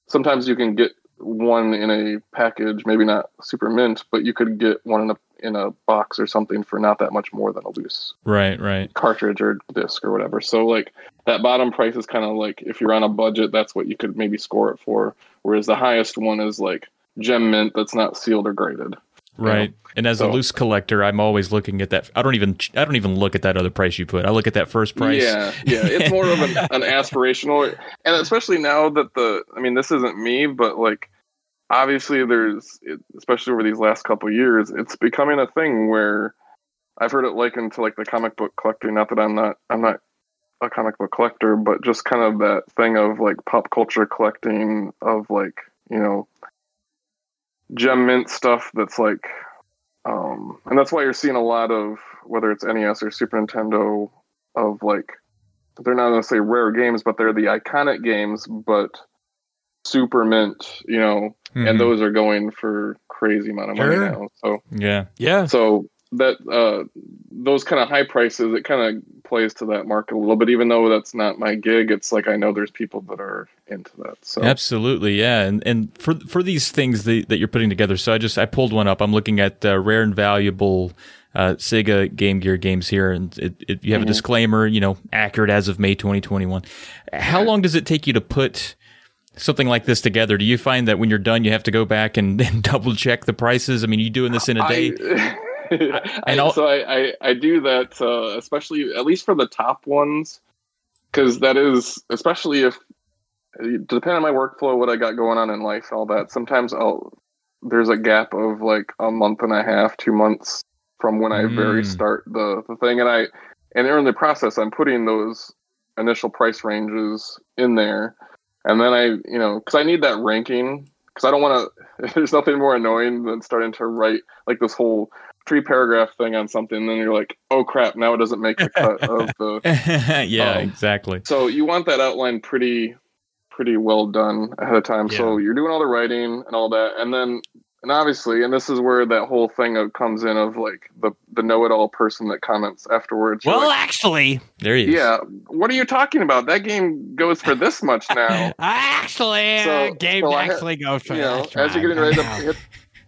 D: sometimes you can get one in a package, maybe not super mint, but you could get one in a in a box or something for not that much more than a loose
A: Right, right.
D: cartridge or disc or whatever. So like that bottom price is kind of like if you're on a budget, that's what you could maybe score it for. Whereas the highest one is like gem mint that's not sealed or graded.
A: Right. And as a loose collector, I'm always looking at that. I don't even I don't even look at that other price you put. I look at that first price.
D: Yeah, yeah. It's more of an, an aspirational, and especially now that the, I mean, this isn't me, but like, obviously, there's, especially over these last couple of years, it's becoming a thing where I've heard it likened to like the comic book collector. Not that I'm not, I'm not a comic book collector, but just kind of that thing of like pop culture collecting of like, you know, gem mint stuff that's like um and that's why you're seeing a lot of whether it's NES or Super Nintendo of like they're not necessarily rare games, but they're the iconic games, but super mint, you know,
A: Mhm.
D: and those are going for crazy amount of money
B: Sure.
D: now. So
A: Yeah.
B: Yeah.
D: so that uh those kind of high prices it kind of plays to that market a little bit even though that's not my gig it's like i know there's people that are into that so
A: Absolutely, yeah, and and for for these things that, that you're putting together, so I just I pulled one up. I'm looking at uh, rare and valuable uh, Sega Game Gear games here, and it, it, you have a disclaimer, you know, accurate as of May 2021. How long does it take you to put something like this together? Do you find that when you're done, you have to go back and, and double check the prices? I mean, you doing this in a day?
D: I,
A: And
D: I- so I, I, I do that, uh, especially at least for the top ones. because that is especially if depending on my workflow, what I got going on in life, all that. Sometimes I'll there's a gap of like a month and a half, two months from when I very
E: Mm.
D: start the the thing, and I and in the process, I'm putting those initial price ranges in there, and then I you know because I need that ranking because I don't want to. There's nothing more annoying than starting to write like this whole three paragraph thing on something, and then you're like, oh crap, now it doesn't make the cut of the
E: yeah,
D: Oh.
E: exactly.
D: so you want that outline pretty pretty well done ahead of time. So you're doing all the writing and all that, and then and obviously, and this is where that whole thing of, comes in of like the the know it all person that comments afterwards.
B: Well,
D: like,
B: actually,
E: There he is.
D: yeah, what are you talking about? That game goes for this much now.
B: actually,
D: So-
B: uh, game
D: so I ha-
B: actually goes for
D: you know,
B: this
D: as you're getting ready to hit,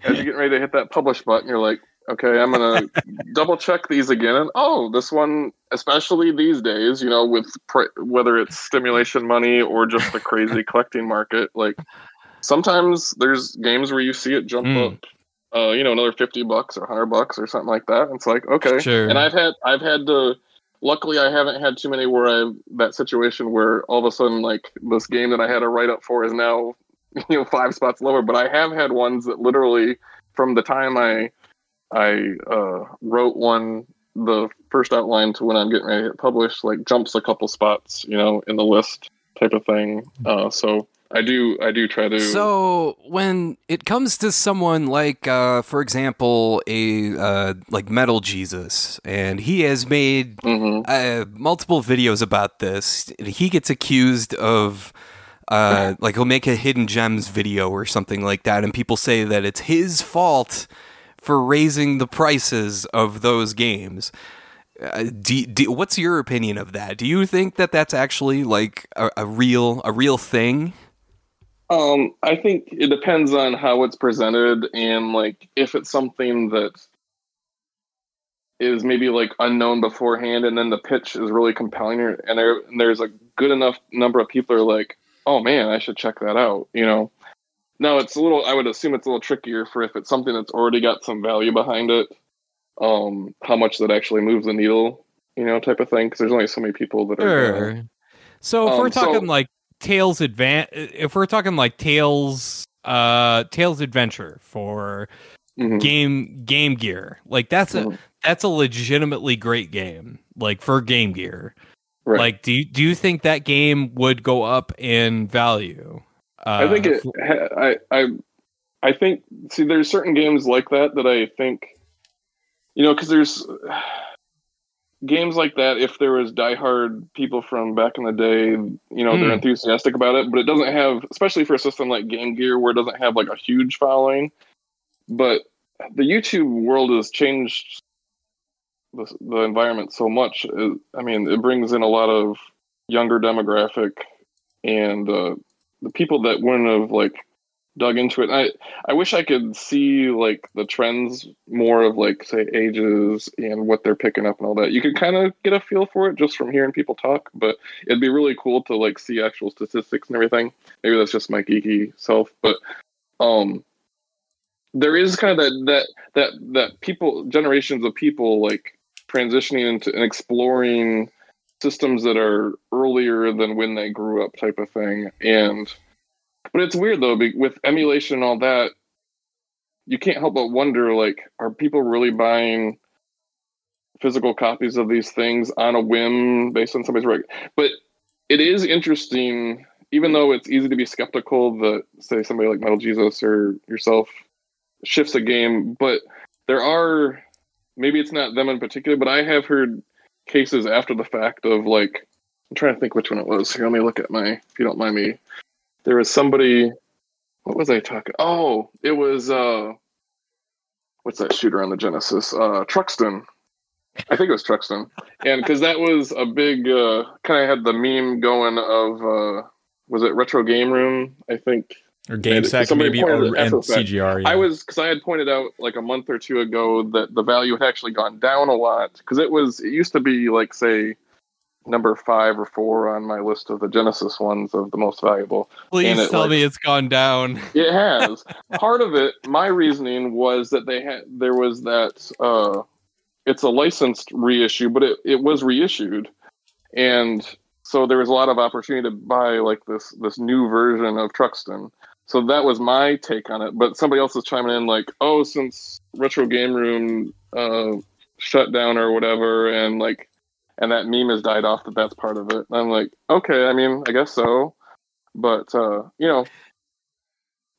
D: as you're getting ready to hit that publish button, you're like, okay, I'm gonna double check these again. And oh, this one, especially these days, you know, with pr- whether it's stimulation money or just the crazy collecting market, like sometimes there's games where you see it jump
B: Mm.
D: up. Uh, you know, another fifty bucks or hundred bucks or something like that. It's like okay,
B: Sure.
D: and I've had I've had to. Luckily, I haven't had too many where I that situation where all of a sudden like this game that I had a write up for is now you know five spots lower. But I have had ones that literally from the time I I uh, wrote one the first outline to when I'm getting ready to hit publish like jumps a couple spots you know in the list type of thing. Uh, so I do I do try to
F: So when it comes to someone like, uh, for example, a uh, like Metal Jesus, and he has made
D: Mhm.
F: uh, multiple videos about this, he gets accused of. Uh, like he'll make a hidden gems video or something like that, and people say that it's his fault for raising the prices of those games. Uh, do, do, what's your opinion of that? Do you think that that's actually like a, a real a real thing?
D: Um, I think it depends on how it's presented and like if it's something that is maybe like unknown beforehand and then the pitch is really compelling and, there, and there's a good enough number of people are like, oh man, I should check that out, you know. Now it's a little I would assume it's a little trickier for if it's something that's already got some value behind it. Um, how much that actually moves the needle, you know, type of thing. Because there's only so many people that are.
B: Sure. So if
D: Um,
B: we're talking
D: so-
B: like Tails Advance, if we're talking like Tails uh Tails Adventure for
D: Mhm.
B: game Game Gear, like that's a
D: Mhm.
B: that's a legitimately great game. Like for Game Gear.
D: Right.
B: Like do you, do you think that game would go up in value? Uh,
D: I think it. I I I think. See, there's certain games like that that I think, you know, because there's games like that. If there was diehard people from back in the day, you know, they're
B: Hmm.
D: enthusiastic about it, but it doesn't have, especially for a system like Game Gear, where it doesn't have like a huge following. But the YouTube world has changed the, the environment so much. It- I mean, it brings in a lot of younger demographic and uh, the people that wouldn't have like dug into it. I I wish I could see like the trends more of like say ages and what they're picking up and all that. You could kind of get a feel for it just from hearing people talk, but it'd be really cool to like see actual statistics and everything. Maybe that's just my geeky self, but um there is kind of that that that that people generations of people like transitioning into and exploring systems that are earlier than when they grew up type of thing. And but it's weird though with emulation and all that you can't help but wonder like are people really buying physical copies of these things on a whim based on somebody's reg but it is interesting even though it's easy to be skeptical that say somebody like metal jesus or yourself shifts a game but there are maybe it's not them in particular but i have heard cases after the fact of like i'm trying to think which one it was. Here let me look at my if you don't mind me. There was somebody what was i talking oh it was uh what's that shooter on the genesis? Uh truxton. I think it was truxton. And because that was a big uh kind of had the meme going of uh was it retro game room i think
E: Or Game Sack maybe, or and
D: after the fact.
E: CGR. Yeah.
D: I was because I had pointed out like a month or two ago that the value had actually gone down a lot because it was it used to be like say number five or four on my list of the Genesis ones of the most valuable.
B: Please
D: and it,
B: tell
D: like-
B: me it's gone down.
D: It has part of it. My reasoning was that they had there was that uh, it's a licensed reissue, but it it was reissued, and so there was a lot of opportunity to buy like this this new version of Truxton. So that was my take on it. But somebody else is chiming in like, oh, since Retro Game Room uh, shut down or whatever, and like, and that meme has died off. That that's part of it. And I'm like, okay, I mean, I guess so. But uh, you know,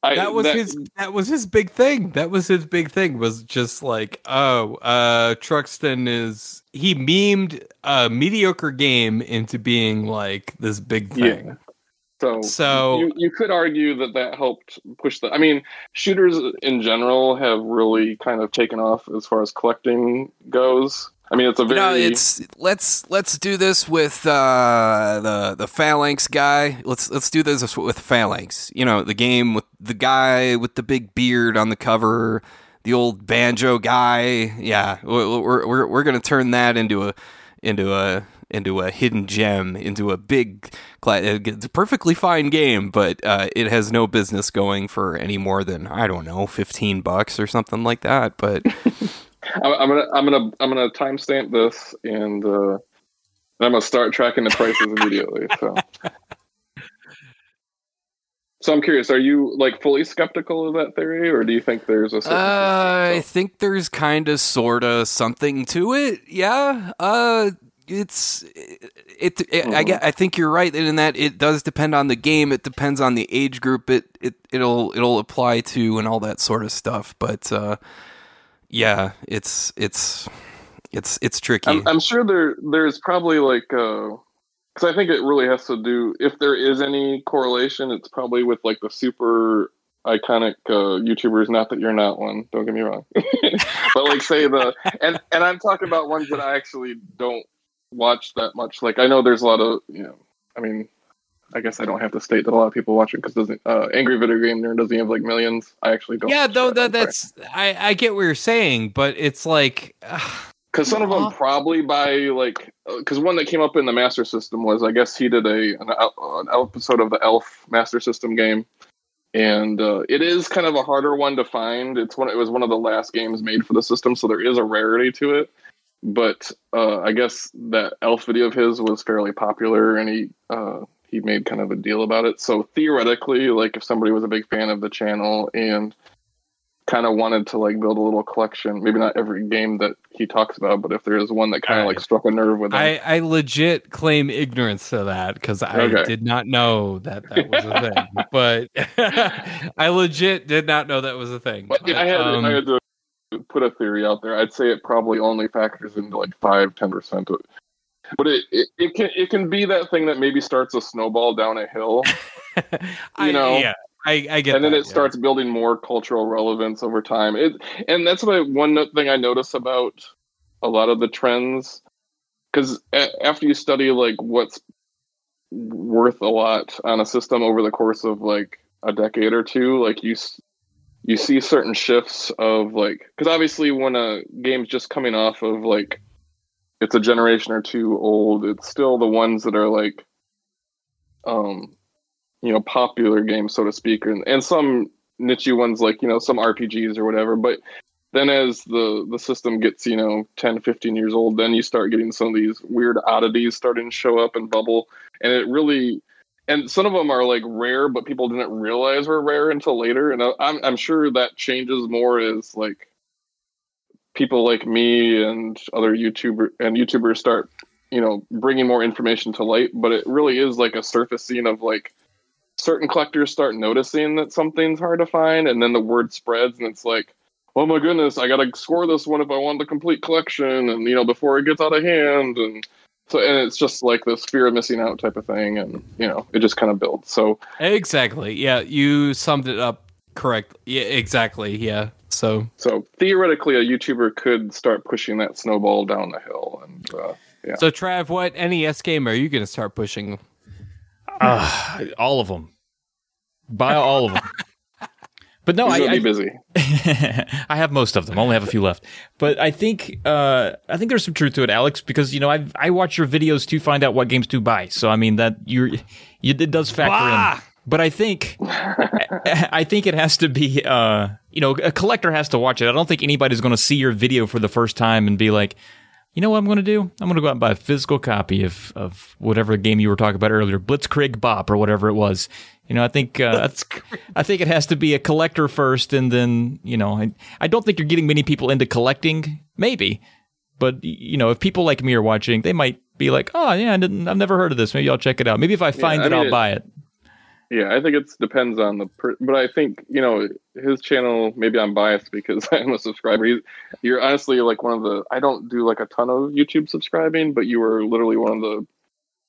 D: I,
B: that was his that was his big thing that was his big thing was just like oh uh truxton is he memed a mediocre game into being like this big thing
D: Yeah. So,
B: So-
D: you, you could argue that that helped push the. I mean, shooters in general have really kind of taken off as far as collecting goes. I mean, it's a very.
F: No, it's let's let's do this with uh, the the phalanx guy. Let's let's do this with phalanx. You know, the game with the guy with the big beard on the cover, the old banjo guy. Yeah, we're we're we're, we're gonna turn that into a into a into a hidden gem, into a big. It's a perfectly fine game, but uh, it has no business going for any more than I don't know, fifteen bucks or something like that. But
D: I'm, I'm gonna I'm gonna I'm gonna timestamp this and uh, I'm gonna start tracking the prices immediately. So. So I'm curious, are you like fully skeptical of that theory, or do you think there's a certain
F: Uh, I think there's kind of sort of something to it. Yeah. Uh it's it, it I get I think you're right in that it does depend on the game. It depends on the age group it it it'll it'll apply to and all that sort of stuff. But uh yeah, it's it's it's it's tricky.
D: I'm, I'm sure there there's probably like because I think it really has to do if there is any correlation, it's probably with like the super iconic uh, YouTubers. Not that you're not one, don't get me wrong, but like say the and and I'm talking about ones that I actually don't watch that much. Like I know there's a lot of you know, I mean. I guess I don't have to state that a lot of people watch it because doesn't uh, Angry Video Game Nerd doesn't have like millions. I actually don't.
B: yeah though
D: that,
B: that, that's I, I get what you're saying but it's like
D: Because some of them probably by like, because one that came up in the Master System was, I guess he did a an, an episode of the Elf Master System game, and uh, it is kind of a harder one to find. It's one. It was one of the last games made for the system, so there is a rarity to it. But uh, I guess that Elf video of his was fairly popular, and he uh, he made kind of a deal about it. So theoretically, like if somebody was a big fan of the channel and kind of wanted to like build a little collection. Maybe not every game that he talks about, but if there is one that kind of like struck a nerve with him.
B: I, I legit claim ignorance to that because I
D: Okay.
B: did not know that that was a thing. But I legit did not know that was a thing.
D: but I had
B: Um,
D: I had to put a theory out there. I'd say it probably only factors into like five ten percent. of. But it, it it can it can be that thing that maybe starts a snowball down a hill,
B: I,
D: know,
B: yeah, I, I get
D: and then
B: that,
D: it
B: yeah.
D: starts building more cultural relevance over time. It and that's what I, one thing I notice about a lot of the trends because after you study like what's worth a lot on a system over the course of like a decade or two, like you you see certain shifts of like because obviously when a game's just coming off of like it's a generation or two old, it's still the ones that are like um you know popular games so to speak and, and some niche ones like you know some rpgs or whatever but then as the the system gets you know 10 15 years old then you start getting some of these weird oddities starting to show up and bubble and it really and some of them are like rare but people didn't realize were rare until later. And i'm, I'm sure that changes more as like people like me and other youtuber and youtubers start you know bringing more information to light. But it really is like a surfacing of like certain collectors start noticing that something's hard to find and then the word spreads and it's like oh my goodness i gotta score this one if i want the complete collection and you know before it gets out of hand and so and it's just like this fear of missing out type of thing and you know it just kind of builds so
B: exactly. Yeah, you summed it up correct. Yeah, exactly. Yeah. So
D: so theoretically a youtuber could start pushing that snowball down the hill and uh, yeah
B: so Trav, what NES game are you going to start pushing?
A: Uh, all of them. Buy all of them. But no,
D: he's
A: I,
D: gonna
A: I,
D: busy
A: I have most of them. I only have a few left. But I think uh, I think there's some truth to it, Alex, because you know I I watch your videos to find out what games to buy. So I mean that you're you, it does factor
B: Bah!
A: in. But I think I think it has to be uh, you know a collector has to watch it. I don't think anybody's going to see your video for the first time and be like, you know what I'm going to do? I'm going to go out and buy a physical copy of, of whatever game you were talking about earlier, Blitzkrieg Bop or whatever it was. You know, I think uh, I think it has to be a collector first, and then you know, I, I don't think you're getting many people into collecting. Maybe, but you know, if people like me are watching, they might be like, "Oh, yeah, I didn't, I've never heard of this. Maybe I'll check it out. Maybe if I find
D: I
A: it,
D: mean,
A: I'll
D: it-
A: buy it."
D: Yeah, I think it depends on the, per- but I think you know his channel. Maybe I'm biased because I'm a subscriber. He's, you're honestly like one of the. I don't do like a ton of YouTube subscribing, but you were literally one of the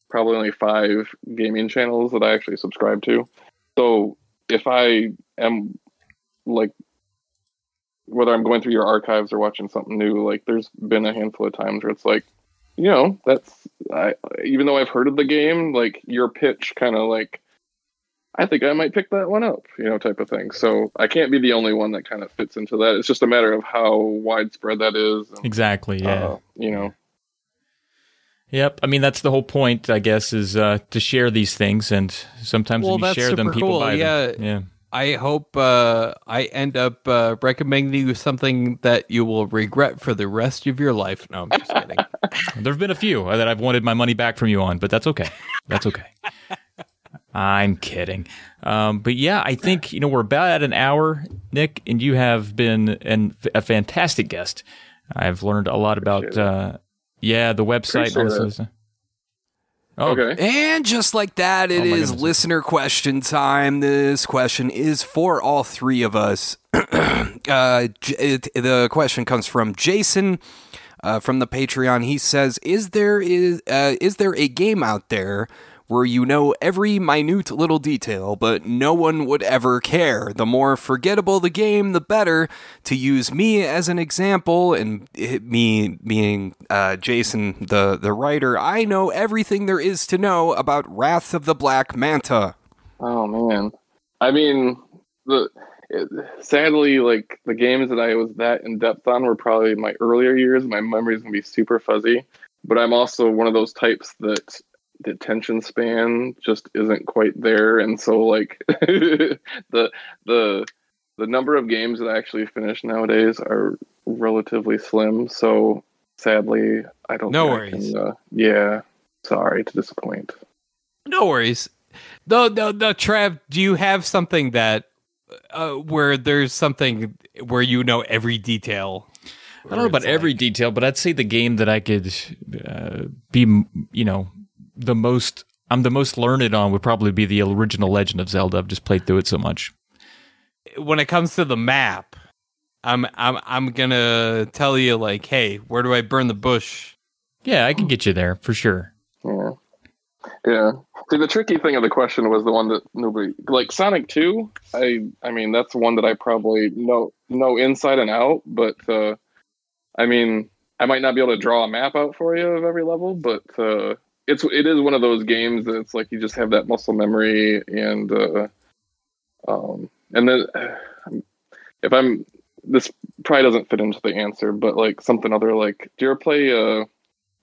D: probably only five gaming channels that I actually subscribe to. So if I am like whether I'm going through your archives or watching something new, like there's been a handful of times where it's like, you know, that's I even though I've heard of the game, like your pitch kind of like I think I might pick that one up, you know, type of thing. So I can't be the only one that kind of fits into that. It's just a matter of how widespread that is. And,
A: Exactly. Yeah.
D: uh, you know,
A: Yep. I mean, that's the whole point, I guess, is uh, to share these things, and sometimes
H: Well,
A: when you share them,
H: super
A: people
H: cool.
A: buy
H: Yeah.
A: them. Yeah.
H: I hope uh, I end up uh, recommending you something that you will regret for the rest of your life. No, I'm just kidding.
A: There have been a few that I've wanted my money back from you on, but that's okay. That's okay. I'm kidding. Um, but yeah, I think you know we're about at an hour, Nick, and you have been an, a fantastic guest. I've learned a lot about uh, yeah the website. and all
D: Appreciate
A: this other stuff. Oh,
D: okay.
B: And just like that, it
A: Oh
B: is
A: goodness.
B: listener question time. This question is for all three of us. uh, it, the question comes from Jason uh, from the Patreon. He says, "Is there is uh, is there a game out there?" Where you know every minute little detail, but no one would ever care. The more forgettable the game, the better. To use me as an example, and me being uh, Jason, the the writer, I know everything there is to know about Wrath of the Black Manta.
D: Oh man, I mean, the sadly, like the games that I was that in depth on were probably my earlier years. My memory is gonna be super fuzzy, but I'm also one of those types that the attention span just isn't quite there, and so like the the the number of games that I actually finish nowadays are relatively slim. So sadly, I don't.
H: No
D: think I
H: worries.
D: can, uh, yeah, sorry to disappoint.
H: No worries. No, no, no, Trev. Do you have something that uh, where there's something where you know every detail?
A: I don't know about every detail, but I'd say the game that I could uh, be, you know, the most I'm the most learned on would probably be the original Legend of Zelda. I've just played through it so much.
H: when it comes to the map, I'm I'm I'm gonna tell you like, hey, where do I burn the bush?
A: Yeah, I can get you there for sure.
D: Yeah. Yeah. See, the tricky thing of the question was the one that nobody like Sonic Two. I I mean, that's one that I probably know know inside and out. But uh, I mean, I might not be able to draw a map out for you of every level, but uh, it's it is one of those games that it's like you just have that muscle memory and uh, um and then if I'm this probably doesn't fit into the answer, but like something other like, do you ever play? uh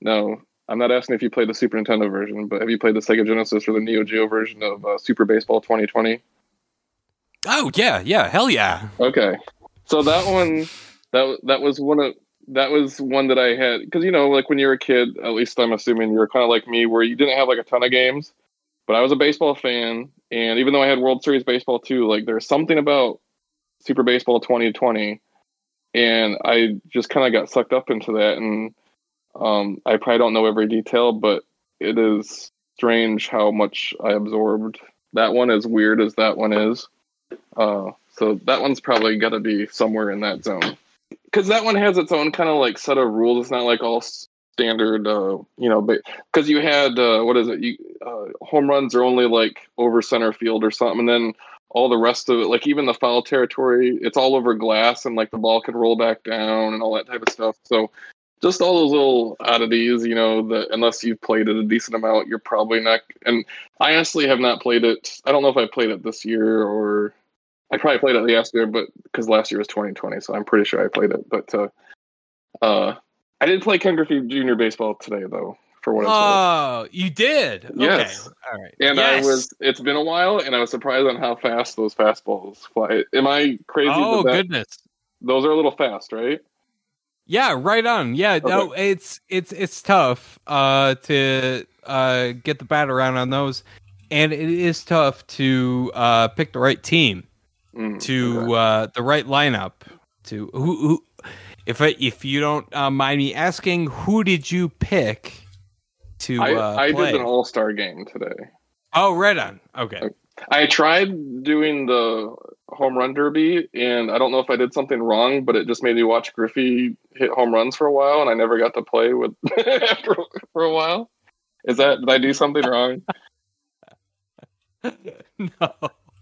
D: No, I'm not asking if you played the Super Nintendo version, but have you played the Sega Genesis or the Neo Geo version of uh, Super Baseball 2020?
H: Oh yeah, yeah, hell yeah.
D: Okay, so that one, that that was one of that was one that I had because you know, like when you're a kid, at least I'm assuming you're kind of like me, where you didn't have like a ton of games, but I was a baseball fan, and even though I had World Series baseball too, like there's something about Super Baseball 2020, and I just kind of got sucked up into that, and um, I probably don't know every detail, but it is strange how much I absorbed. That one, as weird as that one is, uh, so that one's probably got to be somewhere in that zone. Because that one has its own kind of like set of rules. It's not like all standard, uh, you know. But because you had uh, what is it? You uh, home runs are only like over center field or something, and then all the rest of it, like even the foul territory, it's all over glass, and like the ball can roll back down and all that type of stuff. So just all those little oddities, you know, that unless you've played it a decent amount, you're probably not. And I honestly have not played it. I don't know if I played it this year or I probably played it last year, but because last year was 2020, so I'm pretty sure I played it. But uh, uh, I did play Ken Griffey Junior baseball today, though, for what.
H: Oh, you did.
D: Yes.
H: Okay. All right.
D: And
H: Yes.
D: I was. It's been a while, and I was surprised on how fast those fastballs fly. Am I crazy?
H: Oh
D: that
H: goodness.
D: those are a little fast, right?
B: Yeah, right on. Yeah, no, it's it's it's tough uh, to uh, get the bat around on those, and it is tough to uh, pick the right team,
D: Mm,
B: to
D: okay.
B: uh, the right lineup. To who, who if I, if you don't uh, mind me asking, who did you pick to
D: I,
B: uh,
D: I did an all star game today.
B: oh, right on. Okay.
D: I tried doing the home run derby, and I don't know if I did something wrong, but it just made me watch Griffey hit home runs for a while, and I never got to play with after for a while. Is that did I do something wrong?
B: no.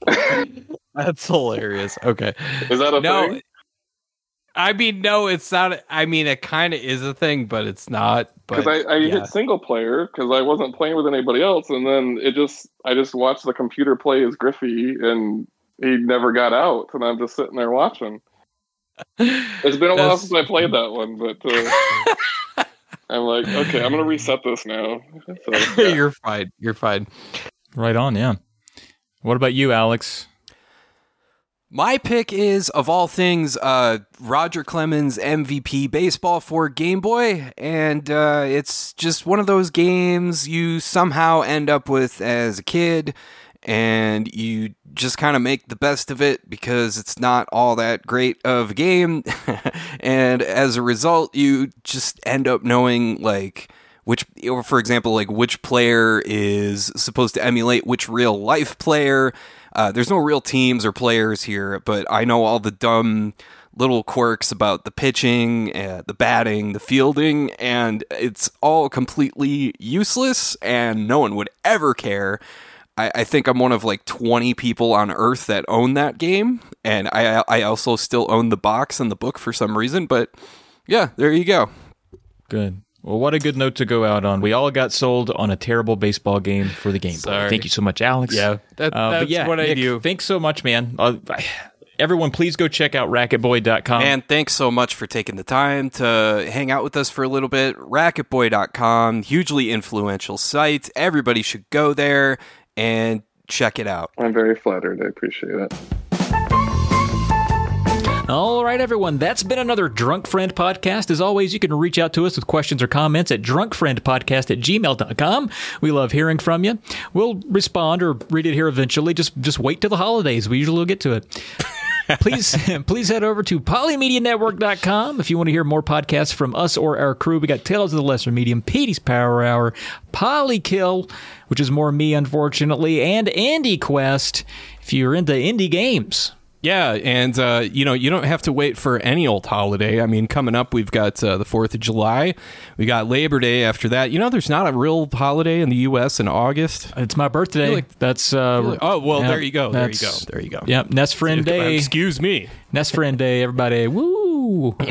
B: That's hilarious. Okay.
D: Is that a
B: no,
D: thing?
B: I mean, no, it's not. I mean, it kind of is a thing, but it's not.
D: Because I, I
B: yeah.
D: hit single player because I wasn't playing with anybody else, and then it just I just watched the computer play as Griffey, and he never got out, and I'm just sitting there watching. It's been a while since I played that one, but uh, I'm like, okay, I'm gonna reset this now. So, yeah.
B: You're fine. You're fine.
A: Right on, yeah. What about you, Alex?
F: My pick is, of all things, uh, Roger Clemens MVP baseball for Game Boy, and uh, it's just one of those games you somehow end up with as a kid, and you just kind of make the best of it because it's not all that great of a game, and as a result, you just end up knowing like which for example like which player is supposed to emulate which real life player uh, there's no real teams or players here but i know all the dumb little quirks about the pitching uh, the batting the fielding and it's all completely useless and no one would ever care I, I think I'm one of like 20 people on Earth that own that game, and I I also still own the box and the book for some reason. But yeah, there you go.
A: Good. Well, what a good note to go out on. We all got sold on a terrible baseball game for the Game Boy.
B: Sorry.
A: Thank you so much, Alex.
B: Yeah, that,
A: Uh,
B: that's
A: yeah,
B: what I
A: Nick,
B: do.
A: Thanks so much, man. Uh, everyone, please go check out racketboy.com.
F: And thanks so much for taking the time to hang out with us for a little bit. Racketboy.com, hugely influential site. Everybody should go there and check it out.
D: I'm very flattered. I appreciate it.
A: All right, everyone. That's been another Drunk Friend podcast. As always, you can reach out to us with questions or comments at drunkfriendpodcast at gmail.com. We love hearing from you. We'll respond or read it here eventually. Just just wait till the holidays. We usually will get to it. please please head over to polymedianetwork.com if you want to hear more podcasts from us or our crew. We got Tales of the Lesser Medium, Petey's Power Hour, Polykill, which is more me, unfortunately, and Indie Quest if you're into indie games.
B: Yeah, and uh, you know you don't have to wait for any old holiday. I mean, coming up, we've got uh, the Fourth of July, we got Labor Day. After that, you know, there's not a real holiday in the U.S. in August.
A: It's my birthday.
B: like-
A: that's uh,
B: Oh well,
A: yeah,
B: there you go. There you go. There you go.
A: Yep, NES Friend Day.
B: Excuse me.
A: NES Friend Day, everybody. Woo!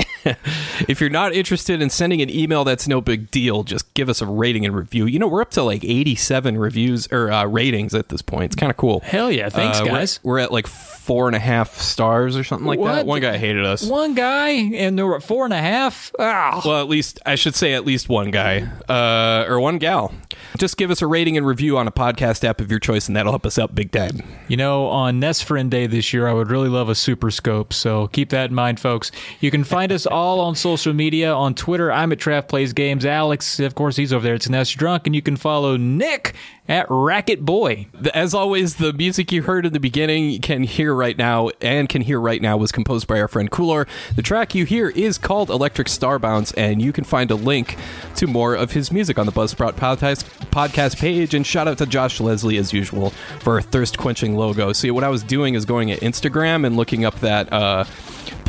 B: If you're not interested in sending an email, that's no big deal. Just give us a rating and review. You know, we're up to like 87 reviews or uh, ratings at this point. It's kind of cool.
A: Hell yeah! Thanks,
B: Uh, we're-
A: guys.
B: We're, at like four and a half stars or something like
A: What?
B: that. One guy hated us.
A: One guy, and there were four and a half. Ah.
B: Well, at least I should say at least one guy uh, or one gal. Just give us a rating and review on a podcast app of your choice, and that'll help us out big time.
A: You know, on NES Friend Day this year, I would really love a Super Scope. So keep that in mind, folks. You can find us all on social media. On Twitter, I'm at Trav Plays Games. Alex, of course, he's over there. It's SNES Drunk, and you can follow Nick at Racket Boy.
B: As always, the music you heard in the beginning you can hear right now and can hear right now was composed by our friend Coolor. The track you hear is called Electric Starbounce, and you can find a link to more of his music on the Buzzsprout podcast, podcast page. And shout out to Josh Leslie, as usual, for our thirst quenching logo. See, what I was doing is going at Instagram and looking up that. Uh,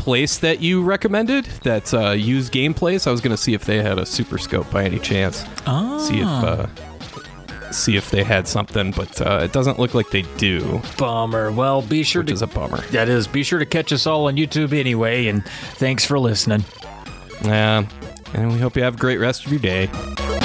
B: place that you recommended that uh, used gameplays i was going to see if they had a super scope by any chance see if uh, see if they had something, but uh, it doesn't look like they do,
A: Bummer. Well, be sure
B: which
A: to
B: is a bummer.
A: That is. Be sure to catch us all on YouTube anyway, and thanks for listening.
B: Yeah, and we hope you have a great rest of your day.